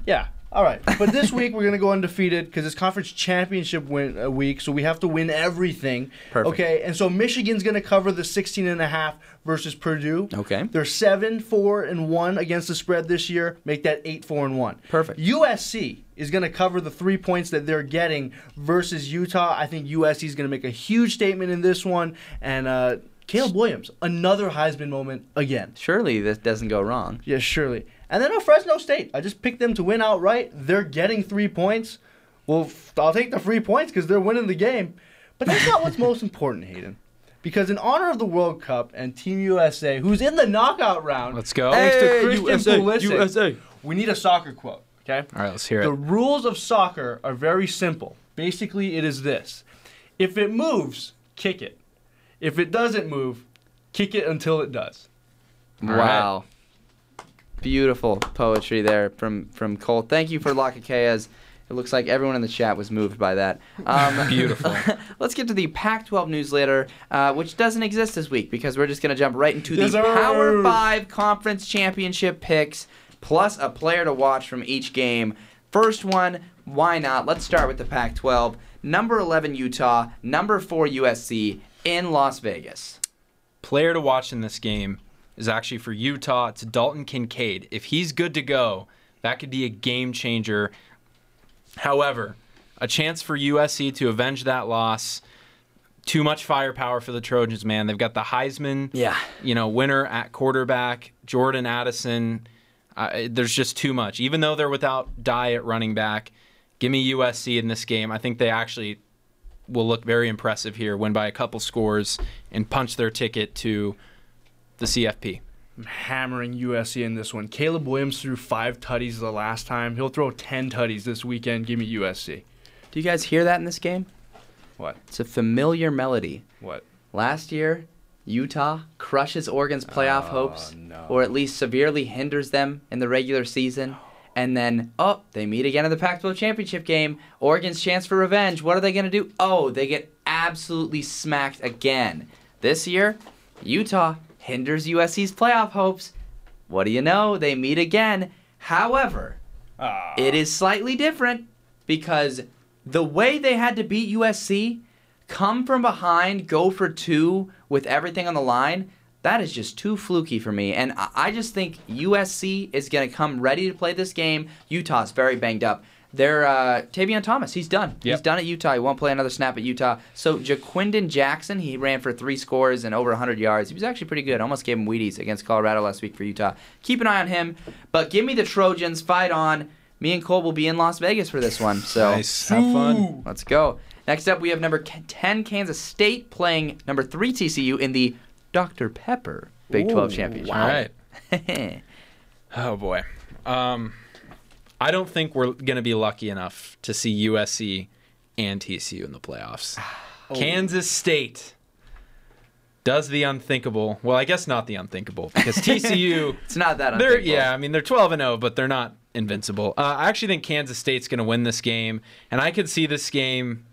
Yeah. All right. But this week we're going to go undefeated because it's conference championship win, uh, week, so we have to win everything. Perfect. Okay. And so Michigan's going to cover the 16 and a half versus Purdue. Okay. They're 7, 4, and 1 against the spread this year. Make that 8, 4, and 1. Perfect. USC is going to cover the three points that they're getting versus Utah. I think USC is going to make a huge statement in this one. And uh, Caleb Williams, another Heisman moment again. Surely this doesn't go wrong. Yes, surely. And then uh, Fresno State. I just picked them to win outright. They're getting three points. Well, I'll take the three points because they're winning the game. But that's not what's most important, Hayden. Because in honor of the World Cup and Team USA, who's in the knockout round, Let's go. thanks to Hey, Christian USA, Pulisic, USA. we need a soccer quote. Okay. All right, let's hear The it. The rules of soccer are very simple. Basically, it is this: if it moves, kick it. If it doesn't move, kick it until it does. wow. Beautiful poetry there from from Colt. Thank you for Laka Chaos. It looks like everyone in the chat was moved by that. Um, Beautiful. Let's get to the Pac-12 newsletter, uh, which doesn't exist this week because we're just going to jump right into the sir. Power Five Conference Championship picks, plus a player to watch from each game. First one, why not? Let's start with the Pac-12. Number 11 Utah, number four USC in Las Vegas. Player to watch in this game is actually for Utah. It's Dalton Kincaid. If he's good to go, that could be a game changer. However, a chance for USC to avenge that loss. Too much firepower for the Trojans, man. They've got the Heisman, Yeah. you know, winner at quarterback, Jordan Addison. Uh, there's just too much. Even though they're without Dye at running back, give me USC in this game. I think they actually will look very impressive here, win by a couple scores, and punch their ticket to the CFP. I'm hammering USC in this one. Caleb Williams threw five tutties the last time. He'll throw 10 tutties this weekend. Give me USC. Do you guys hear that in this game? What? It's a familiar melody. What? Last year, Utah crushes Oregon's playoff Oh, hopes, or at least severely hinders them in the regular season. And then, oh, they meet again in the Pac 12 championship game. Oregon's chance for revenge. What are they going to do? Oh, they get absolutely smacked again. This year, Utah hinders USC's playoff hopes. What do you know? They meet again. However, ah. it is slightly different because the way they had to beat USC, come from behind, go for two with everything on the line, that is just too fluky for me. And I- I just think USC is going to come ready to play this game. Utah's very banged up. They're uh, Tavion Thomas. He's done. He's done at Utah. He won't play another snap at Utah. So Ja'Quinden Jackson, he ran for three scores and over 100 yards. He was actually pretty good. Almost gave him Wheaties against Colorado last week for Utah. Keep an eye on him. But give me the Trojans. Fight on. Me and Cole will be in Las Vegas for this one. So Nice. Have fun. let's go. Next up, we have number 10 Kansas State playing number three TCU in the Dr. Pepper Big 12 Championship. All right. Oh boy. Um, I don't think we're gonna be lucky enough to see USC and TCU in the playoffs. Kansas State does the unthinkable. Well, I guess not the unthinkable because TCU. It's not that they're unthinkable. yeah. I mean, they're 12 and 0, but they're not invincible. Uh, I actually think Kansas State's gonna win this game, and I could see this game.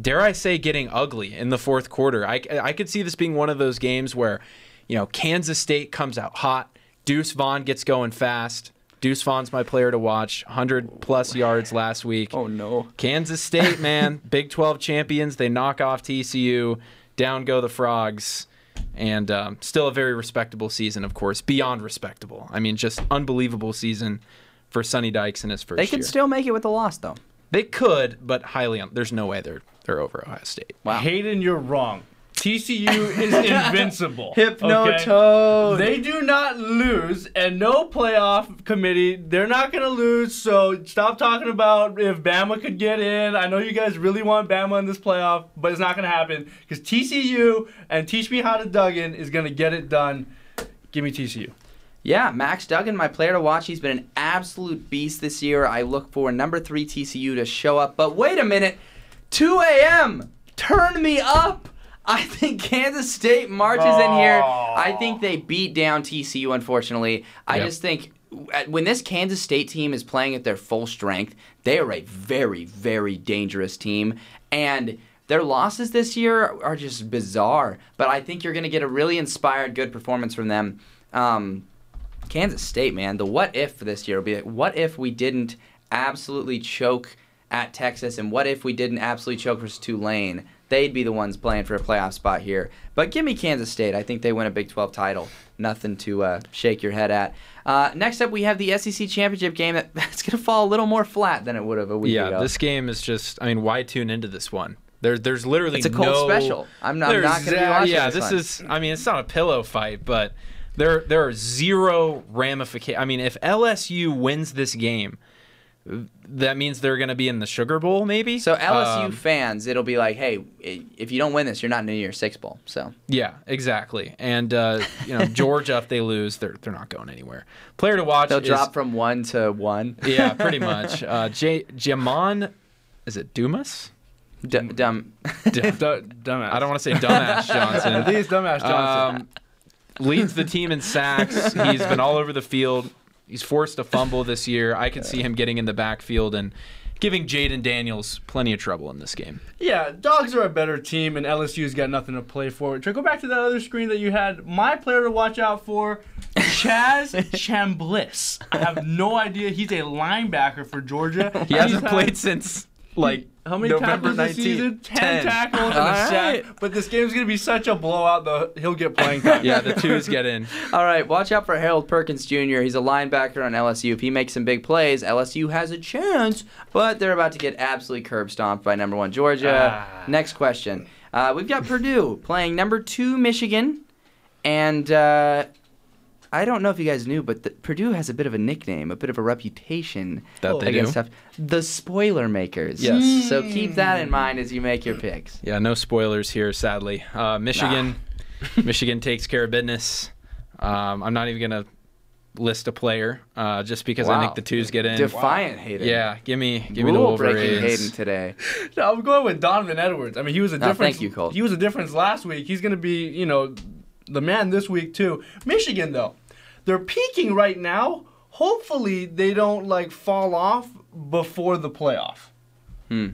Dare I say, getting ugly in the fourth quarter. I, I could see this being one of those games where, you know, Kansas State comes out hot, Deuce Vaughn gets going fast. Deuce Vaughn's my player to watch. 100 plus yards last week. Oh, no. Kansas State, man, Big 12 champions. They knock off TCU. Down go the Frogs. And um, still a very respectable season, of course. Beyond respectable. I mean, just unbelievable season for Sonny Dykes in his first They can year. still make it with a loss, though. they could, but highly. Un- there's no way they're they're over Ohio State. Wow. Hayden, you're wrong. TCU is invincible. Hypnotoad. okay? They do not lose, and no playoff committee. They're not going to lose. So stop talking about if Bama could get in. I know you guys really want Bama in this playoff, but it's not going to happen because TCU and Teach Me How to Duggan is going to get it done. Give me TCU. Yeah, Max Duggan, my player to watch. He's been an absolute beast this year. I look for number three TCU to show up. But wait a minute, 2 a.m. Turn me up. I think Kansas State marches in here. I think they beat down TCU. Unfortunately, I Yep. just think when this Kansas State team is playing at their full strength, they are a very, very dangerous team. And their losses this year are just bizarre. But I think you're going to get a really inspired, good performance from them. Um, Kansas State, man, the what if for this year will be like, what if we didn't absolutely choke at Texas, and what if we didn't absolutely choke versus Tulane? They'd be the ones playing for a playoff spot here. But give me Kansas State. I think they win a Big 12 title. Nothing to uh, shake your head at. Uh, next up, we have the SEC championship game that, that's going to fall a little more flat than it would have a week Yeah, ago. this game is just. I mean, why tune into this one? There, there's literally It's a cold no, special. I'm not- I'm not gonna be uh, watching Yeah, this this is. I mean, it's not a pillow fight, but there, there are zero ramifications. I mean, if LSU wins this game, that means they're going to be in the Sugar Bowl, maybe. so LSU Um, fans, it'll be like, hey, if you don't win this, you're not in the New Year's Six Bowl. So Yeah, exactly. And uh, you know, Georgia, if they lose, they're they're not going anywhere. Player to watch. they'll is- drop from one to one. Yeah, pretty much. Uh, J- Jamon, is it Dumas? D- dumb. dumbass. I don't want to say dumbass Johnson. I think it's dumbass Johnson. Um, leads the team in sacks. He's been all over the field. He's forced a fumble this year. I could see him getting in the backfield and giving Jayden Daniels plenty of trouble in this game. Yeah, dogs are a better team, and LSU's got nothing to play for. Try go back to that other screen that you had. My player to watch out for, Chaz Chambliss. I have no idea. He's a linebacker for Georgia. He hasn't played since like How many November tackles this season? Ten, 10. tackles and a All sack. right. But this game's gonna be such a blowout. Though he'll get playing time. Yeah, the twos get in. All right, watch out for Harold Perkins Jr. He's a linebacker on LSU. If he makes some big plays, LSU has a chance, but they're about to get absolutely curb stomped by number one Georgia. Next question. Uh, we've got Purdue playing number two Michigan, and uh, I don't know if you guys knew, but the, Purdue has a bit of a nickname, a bit of a reputation That they against do? stuff. The Spoiler Makers. Yes. So keep that in mind as you make your picks. Yeah, no spoilers here, sadly. Uh, Michigan, Michigan takes care of business. Um, I'm not even gonna list a player uh, just because I think the twos get in. Defiant Hayden. Yeah, give me give me the Rule breaking Wolverines. Hayden today. No, I'm going with Donovan Edwards. I mean, he was a Oh, difference. thank you, Colt. He was a difference last week. He's going to be, you know, the man this week too. Michigan though, they're peaking right now. Hopefully they don't like fall off before the playoff. Hmm.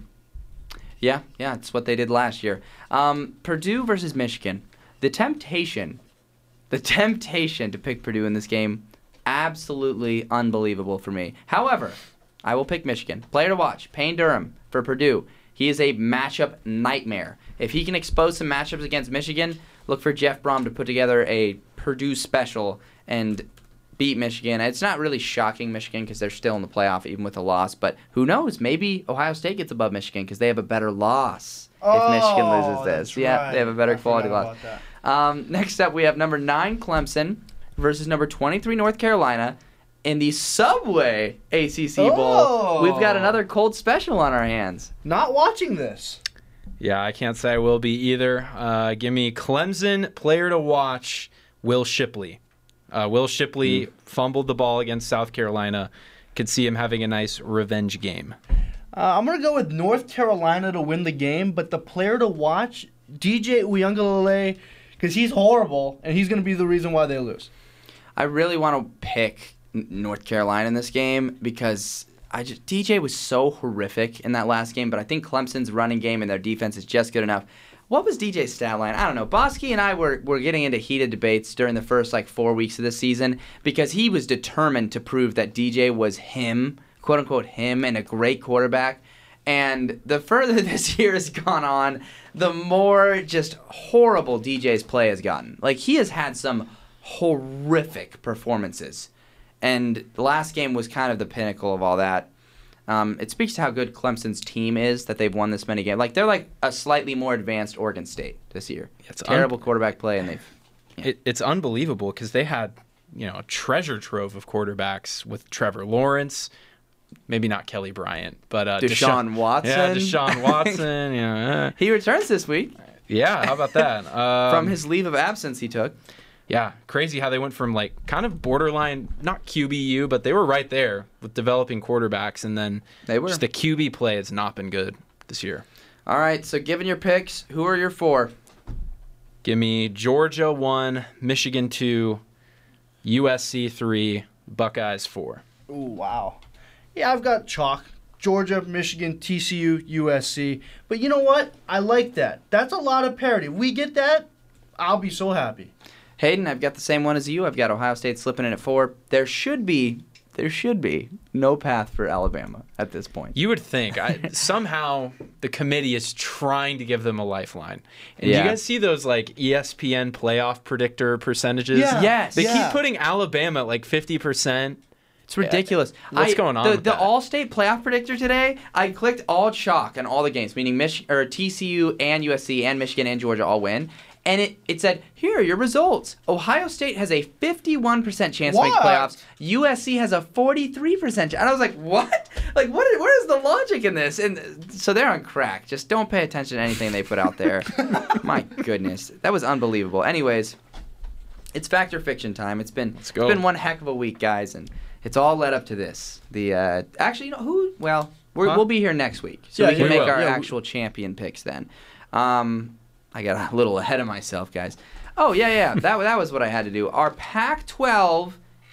Yeah, yeah, it's what they did last year. Um, Purdue versus Michigan. The temptation, the temptation to pick Purdue in this game, absolutely unbelievable for me. However, I will pick Michigan. Player to watch, Payne Durham for Purdue. He is a matchup nightmare. If he can expose some matchups against Michigan, look for Jeff Brohm to put together a Purdue special and beat Michigan. It's not really shocking Michigan because they're still in the playoff even with a loss, but who knows? Maybe Ohio State gets above Michigan because they have a better loss if Michigan loses Oh, this. Yeah, right. they have a better I quality loss. Um, next up, we have number nine Clemson versus number 23 North Carolina in the Subway ACC Bowl. We've got Oh. another cold special on our hands. Not watching this. Yeah, I can't say I will be either. Uh, give me Clemson player to watch, Will Shipley. Uh, Will Shipley fumbled the ball against South Carolina. Could see him having a nice revenge game. Uh, I'm gonna go with North Carolina to win the game, but the player to watch, DJ Uiagalelei, because he's horrible and he's gonna be the reason why they lose. I really want to pick North Carolina in this game because I just DJ was so horrific in that last game, but I think Clemson's running game and their defense is just good enough. What was DJ's stat line? I don't know. Bosky and I were, were getting into heated debates during the first like four weeks of the season because he was determined to prove that DJ was him, quote unquote him, and a great quarterback. And the further this year has gone on, the more just horrible DJ's play has gotten. Like he has had some horrific performances. And the last game was kind of the pinnacle of all that. Um, it speaks to how good Clemson's team is that they've won this many games. Like they're like a slightly more advanced Oregon State this year. It's un- terrible quarterback play, and they've It, it's unbelievable because they had, you know, a treasure trove of quarterbacks with Trevor Lawrence, maybe not Kelly Bryant, but uh, Deshaun Watson. Yeah, Deshaun Watson. yeah, he returns this week yeah. How about that? Um, from his leave of absence he took. Yeah, crazy how they went from like kind of borderline, not QBU, but they were right there with developing quarterbacks, and then They were. just the QB play has not been good this year. All right, so given your picks, who are your four? Give me Georgia one, Michigan two, USC three, Buckeyes four. Ooh, wow. Yeah, I've got chalk. Georgia, Michigan, TCU, USC. But you know what? I like that. That's a lot of parity. We get that, I'll be so happy. Hayden, I've got the same one as you. I've got Ohio State slipping in at four. There should be, there should be no path for Alabama at this point. You would think I, somehow the committee is trying to give them a lifeline. And do Yeah. you guys see those like ESPN playoff predictor percentages? Yeah. Yes. They Yeah. keep putting Alabama at like 50%. It's ridiculous. What's I- going on The, with the? Allstate playoff predictor today. I clicked all chalk on all the games, meaning Mich- or TCU and USC and Michigan and Georgia all win, and it, it said here are your results. Ohio State has a 51% chance to make What? playoffs. USC has a 43% chance. And I was like, what? Like, what? Is, where is the logic in this? And so they're on crack. Just don't pay attention to anything they put out there. My goodness, that was unbelievable. Anyways, it's fact or fiction time. It's been it's been one heck of a week, guys, and it's all led up to this. The uh, actually, you know who? Well, we're, Huh? we'll be here next week, so Yeah, we can we make will. our Yeah, we- actual champion picks then. Um, I got a little ahead of myself, guys. Oh yeah, yeah, that that was what I had to do. Our Pac-12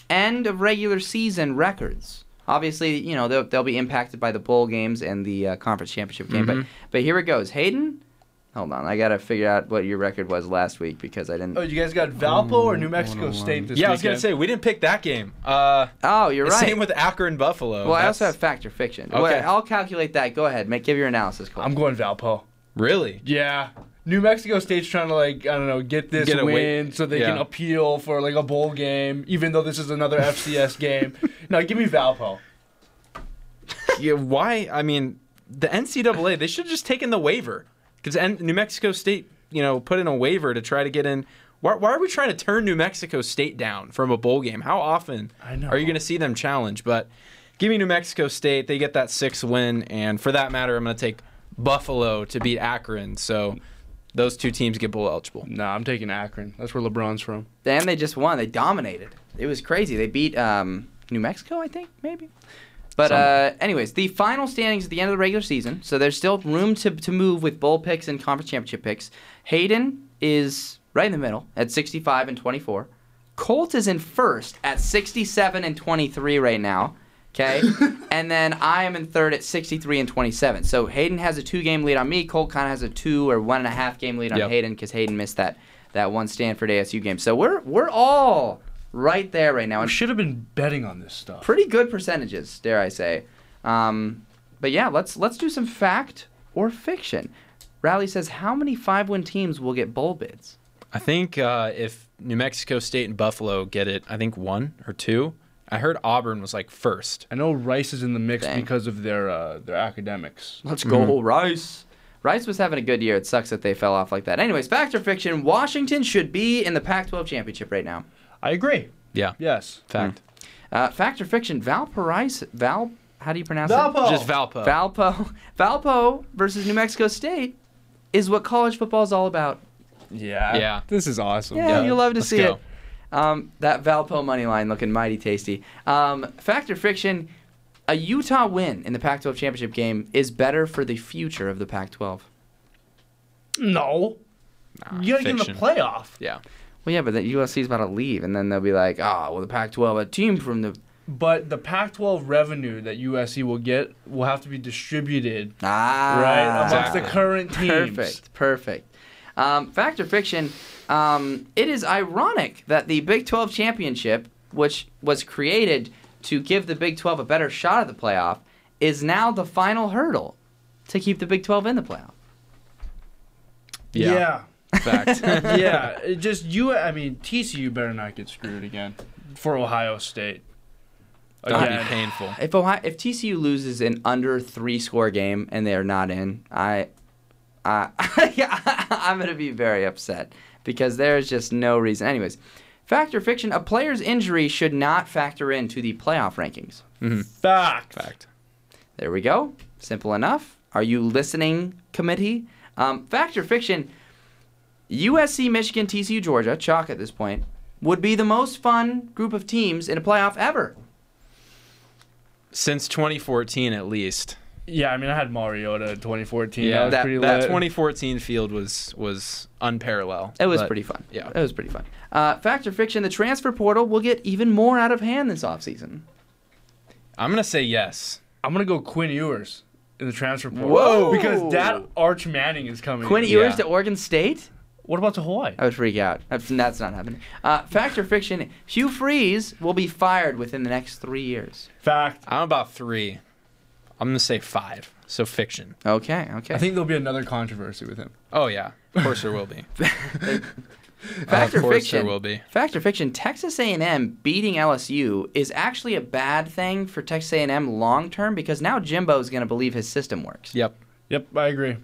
end of regular season records. Obviously, you know they'll, they'll be impacted by the bowl games and the uh, conference championship game. But but here it goes, Hayden. Hold on, I gotta figure out what your record was last week because I didn't. Oh, you guys got Valpo or New Mexico State this week? Yeah, I was going to say, we didn't pick that game. Uh, Oh, you're right. Same with Akron Buffalo. Well, I also have fact or fiction. Okay. Well, I'll calculate that. Go ahead. Make give your analysis, Cole. I'm going Valpo. Really? Yeah. New Mexico State's trying to like I don't know get this Get win so they can appeal for like a bowl game, even though this is another FCS game. Now give me Valpo. Yeah, why? I mean, the NCAA, they should have just taken the waiver. Because New Mexico State, you know, put in a waiver to try to get in. Why, why are we trying to turn New Mexico State down from a bowl game? How often are you going to see them challenge? But give me New Mexico State. They get that sixth win. And for that matter, I'm going to take Buffalo to beat Akron. So those two teams get bowl eligible. No, I'm taking Akron. That's where LeBron's from. and they just won. They dominated. It was crazy. They beat um, New Mexico, I think, maybe. But uh, anyways, the final standings at the end of the regular season. So there's still room to, to move with bowl picks and conference championship picks. Hayden is right in the middle at 65 and 24. Colt is in first at 67 and 23 right now. Okay, and then I am in third at 63 and 27. So Hayden has a two-game lead on me. Colt kind of has a two or one and a half game lead on Yep. Hayden because Hayden missed that that one Stanford ASU game. So we're we're all right there right now. I And should have been betting on this stuff. pretty good percentages, dare I say. Um, but yeah, let's let's do some fact or fiction. Rally says, how many five-win teams will get bowl bids? I think uh, if New Mexico State and Buffalo get it, I think one or two. I heard Auburn was like first. I know Rice is in the mix Dang. because of their uh, their academics. Let's go, Rice. Rice was having a good year. It sucks that they fell off like that. Anyways, fact or fiction? Washington should be in the Pac-12 championship right now. I agree. Yeah, Yes. fact. Uh, fact or fiction? Valparaiso. Val. How do you pronounce Valpo. it? Just Valpo. Valpo. Valpo versus New Mexico State is what college football is all about. Yeah. Yeah. This is awesome. Yeah, Yeah, you love to let's see go. it. Um, that Valpo money line looking mighty tasty. Um, fact or fiction? A Utah win in the Pac-12 championship game is better for the future of the Pac-12. No. you gotta get in the playoff. Yeah. Well, yeah, but then USC's about to leave, and then they'll be like, "Ah, well, the Pac-12, a team from the But the Pac-12 revenue that USC will get will have to be distributed ah right amongst Exactly. the current teams. Perfect, perfect. Um, fact or fiction? Um, it is ironic that the Big 12 championship, which was created to give the Big 12 a better shot at the playoff, is now the final hurdle to keep the Big 12 in the playoff. Yeah. yeah. Fact. yeah. It just you. I mean, TCU better not get screwed again for Ohio State. That would be painful. If Ohio, if TCU loses an under three score game and they are not in, I, I, I'm gonna be very upset because there's just no reason. Anyways, fact or fiction? A player's injury should not factor into the playoff rankings. Fact. Fact. There we go. Simple enough. Are you listening, committee? Um, fact or fiction? USC, Michigan, TCU, Georgia, chalk at this point, would be the most fun group of teams in a playoff ever. Since 2014, at least. Yeah, I mean, I had Mariota in 2014. Yeah, that was that- pretty That 2014 field was was unparalleled. It was but- pretty fun. yeah. It was pretty fun. Uh, fact or fiction? The transfer portal will get even more out of hand this offseason. I'm gonna say yes. I'm gonna go Quinn Ewers in the transfer portal. Whoa. Because that Arch Manning is coming. Quinn in. Ewers Yeah. to Oregon State? What about to Hawaii? I would freak out. That's that's not happening. Uh, fact or fiction? Hugh Freeze will be fired within the next three years. Fact. I'm about three. I'm gonna say five. So fiction. Okay, okay. I think there'll be another controversy with him. Oh yeah, of course there will be. Fact of or course fiction? there will be. Fact or fiction? Texas A&M beating LSU is actually a bad thing for Texas A&M long term because now Jimbo's going to believe his system works. Yep. Yep, I agree.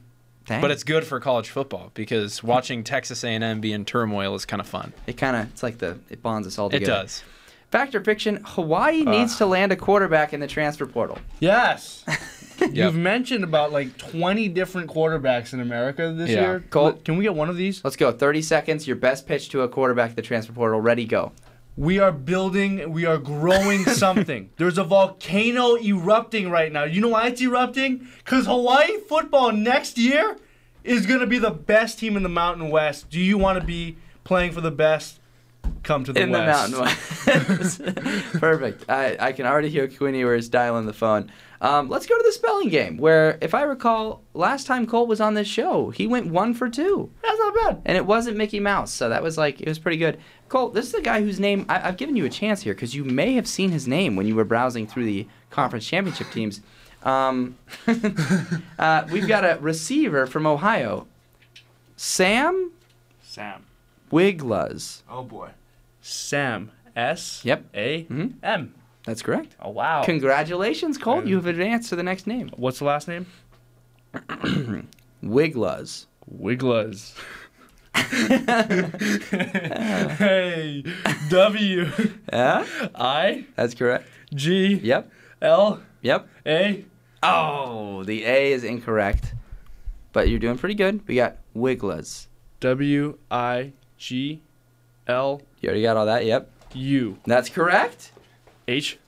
Dang. But it's good for college football because watching Texas A&M be in turmoil is kind of fun. it kind of it's like the it bonds us all together. It does. Fact or fiction? Hawaii ah. needs to land a quarterback in the transfer portal. Yes. Yep. You've mentioned about like 20 different quarterbacks in America this Yeah. year. Colt. Can we get one of these? Let's go. 30 seconds. Your best pitch to a quarterback at the transfer portal. Ready? Go. We are building, we are growing something. There's a volcano erupting right now. You know why it's erupting? Because Hawaii football next year is going to be the best team in the Mountain West. Do you want to be playing for the best? Come to the in West. the Mountain West. Perfect. I, I can already hear Quinn Ewers dialing the phone. Um, let's go to the spelling game, where, if I recall, last time Colt was on this show, he went one for two. That's not bad. And it wasn't Mickey Mouse, so that was like, it was pretty good. Colt, this is a guy whose name, I, I've given you a chance here, because you may have seen his name when you were browsing through the conference championship teams. Um, uh, we've got a receiver from Ohio, Sam Sam. Wiglusz. Oh boy. Sam. S. Yep. A. Mhm. M. That's correct. Oh wow. Congratulations, Colt. You have advanced to the next name. What's the last name? Wiglusz. Wigglers. hey. W. Yeah, I. that's correct. G. Yep. L. Yep. A. Oh, the A is incorrect. But you're doing pretty good. We got Wiglas. W. I. G. L. You already got all that? Yep. U. That's correct. H.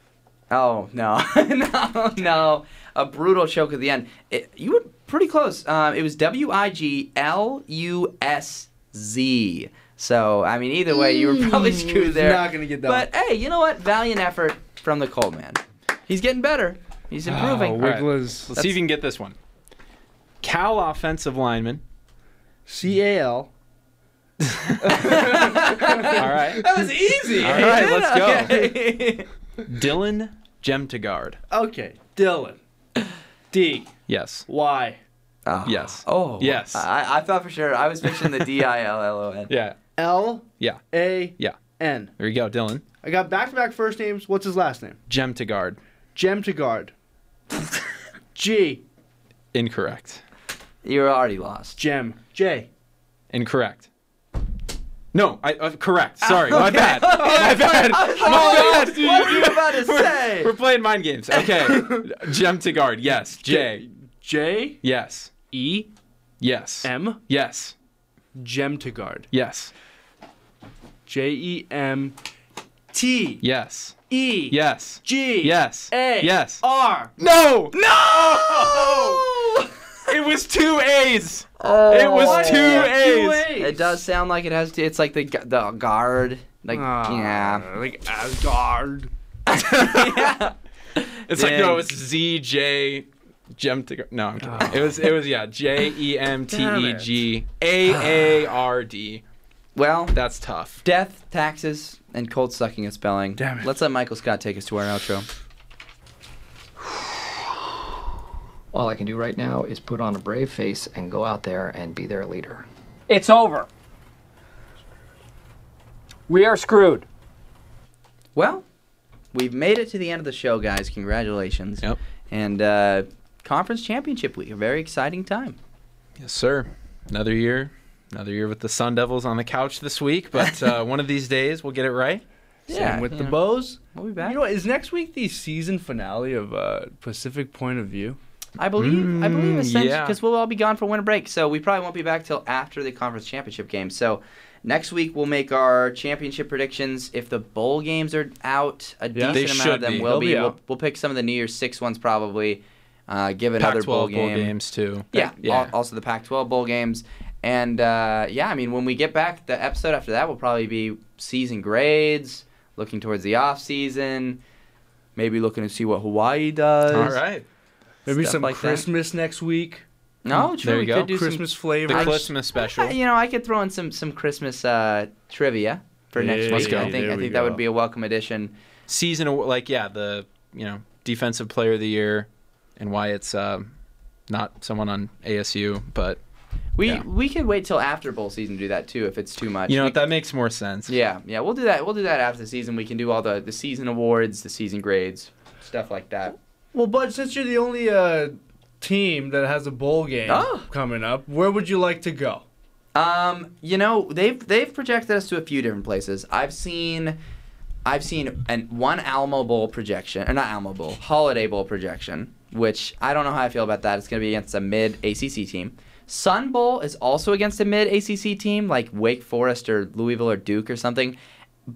Oh, no. no, no. A brutal choke at the end. It, you were pretty close. Um, it was W I G L U S Z. So I mean, either way, you were probably screwed He's there. not gonna get done. But hey, you know what? Valiant effort from the cold man. He's getting better. He's improving. Oh, All right. Wigglers. Let's see if you can get this one. Cal offensive lineman. C A L. All right. That was easy. All right, let's go. Okay. Dylan Jemtegaard. Okay, Dylan. D Yes. Y. Oh. Yes. Oh. Yes. I, I thought for sure. I was picturing the D I L L O N. Yeah. L Yeah. A Yeah. N. There you go, Dylan. I got back to back first names. What's his last name? Jemtegaard. Jem to. G. Incorrect. You're already lost. Gem. J. Incorrect. No, I uh, correct. Sorry, my bad. My bad. My bad. What were you about to say? We're playing mind games. Okay. Jemtegaard. Yes. J. J. Yes. E. Yes. M. Yes. Jem to guard. Yes. J E M T Yes. E Yes. G Yes. A Yes. R. No. No. It was two A's. Oh, It was two Two A's. A's. It does sound like it has to. It's like the the guard. Like Ah, yeah. Like Asgard. yeah. It's like no, it's Z J Jemtegaard. No, I'm kidding. It was it was yeah J E M T E G A A R D. Well, That's tough. death, taxes, and cold sucking and spelling. Damn it. Let's let Michael Scott take us to our outro. All I can do right now is put on a brave face and go out there and be their leader. It's over. We are screwed. Well, we've made it to the end of the show, guys. Congratulations. Yep. And uh, conference championship week, a very exciting time. Yes, sir. Another year, another year with the Sun Devils on the couch this week. But uh, one of these days we'll get it right. Same with you the bows. We'll be back. You know what? Is next week the season finale of uh, Pacific Point of View? I believe, I believe, Mm, essentially, yeah. because we'll all be gone for winter break, so we probably won't be back till after the conference championship game. So next week we'll make our championship predictions. If the bowl games are out, a Yeah. decent amount of them be. will be. be we'll, we'll pick some of the New Year's Six ones probably. Uh, give another Pac-12 bowl bowl game. games too. Yeah, yeah. al- also the Pac-12 bowl games, and uh, yeah, I mean when we get back, the episode after that will probably be season grades, looking towards the off season, maybe looking to see what Hawaii does. All right. Maybe Stuff some like that. Christmas next week. No, true. There you we go. could do Christmas some, flavor. The I- Christmas special. Uh, you know, I could throw in some some Christmas uh, trivia for next Yeah, week. Let's go. I think there I think that would be a welcome addition. Season like yeah the you know defensive player of the year, and why it's um, not someone on ASU, but We Yeah. we could wait till after bowl season to do that too if it's too much. you know We- that makes more sense. Yeah, yeah, we'll do that. We'll do that after the season. We can do all the the season awards, the season grades, stuff like that. Well, Bud, since you're the only uh, team that has a bowl game Oh. coming up, where would you like to go? Um, you know, they've they've projected us to a few different places. I've seen I've seen an one Alamo Bowl projection, or not Alamo Bowl, Holiday Bowl projection, which I don't know how I feel about that. It's going to be against a mid ACC team. Sun Bowl is also against a mid ACC team like Wake Forest or Louisville or Duke or something.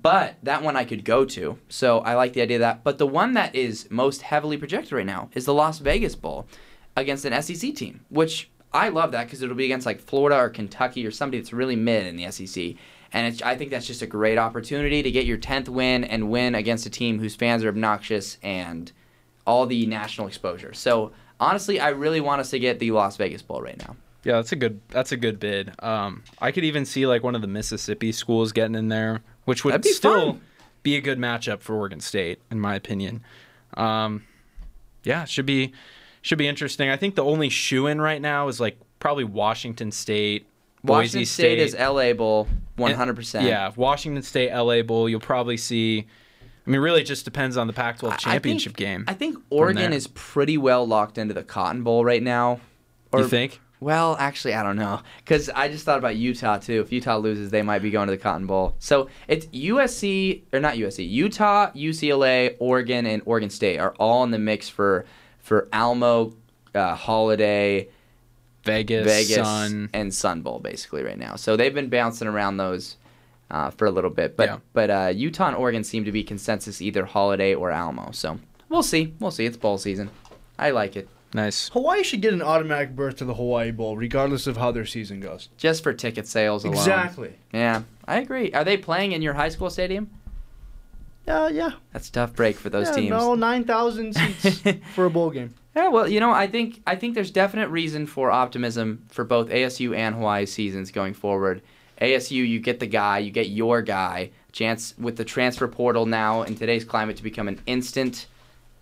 But that one I could go to, so I like the idea of that. But the one that is most heavily projected right now is the Las Vegas Bowl against an SEC team, which I love that because it'll be against like Florida or Kentucky or somebody that's really mid in the SEC. And I think that's just a great opportunity to get your 10th win and win against a team whose fans are obnoxious and all the national exposure. So honestly, I really want us to get the Las Vegas Bowl right now. Yeah, that's a good that's a good bid. Um, I could even see like one of the Mississippi schools getting in there, which would be still fun. be a good matchup for Oregon State, in my opinion. Um, yeah, should be should be interesting. I think the only shoe in right now is like probably Washington State, Washington Boise State, is LA Bowl, 100%. Yeah, Washington State, LA Bowl. You'll probably see. I mean, really, it just depends on the Pac-12 I- I think- championship game. I think Oregon is pretty well locked into the Cotton Bowl right now. you think? Well, actually, I don't know because I just thought about Utah too. If Utah loses, they might be going to the Cotton Bowl. So it's USC or not USC, Utah, UCLA, Oregon, and Oregon State are all in the mix for for Alamo, uh, Holiday, Vegas, Vegas, Sun. and Sun Bowl basically right now. So they've been bouncing around those uh, for a little bit, but Yeah. but uh, Utah and Oregon seem to be consensus either Holiday or Alamo. So we'll see, we'll see. It's bowl season. I like it. Nice. Hawaii should get an automatic berth to the Hawaii Bowl, regardless of how their season goes. Just for ticket sales alone. Exactly. Yeah, I agree. Are they playing in your high school stadium? Yeah, yeah. That's a tough break for those yeah, teams. No, nine thousand seats for a bowl game. Yeah, well, you know, I think I think there's definite reason for optimism for both ASU and Hawaii seasons going forward. ASU, you get the guy, you get your guy. Chance with the transfer portal now in today's climate to become an instant,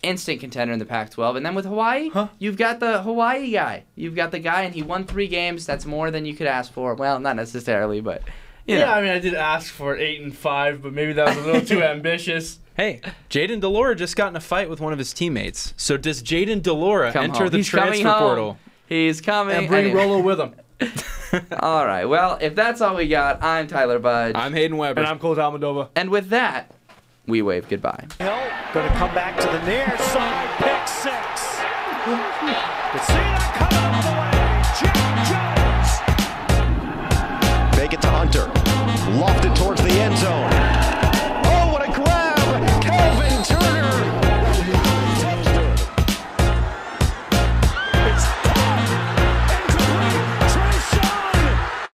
instant contender in the Pac-12. And then with Hawaii, you've got the Hawaii guy. You've got the guy, and he won three games. That's more than you could ask for. Well, not necessarily, but you Yeah. I mean, I did ask for eight and five, but maybe that was a little too ambitious. Hey, Jaden Delora just got in a fight with one of his teammates. So does Jaden Delora Come enter home. the He's transfer portal? He's coming. And bring Anyway. Rolo with him. All right. Well, if that's all we got, I'm Tyler Budge. I'm Hayden Weber. And I'm Cole Almadova. And with that, we wave goodbye. Hill going to come back to the near side, pick six. Casino coming all the way. Jack Jones. Make it to Hunter. Lofted towards the end zone.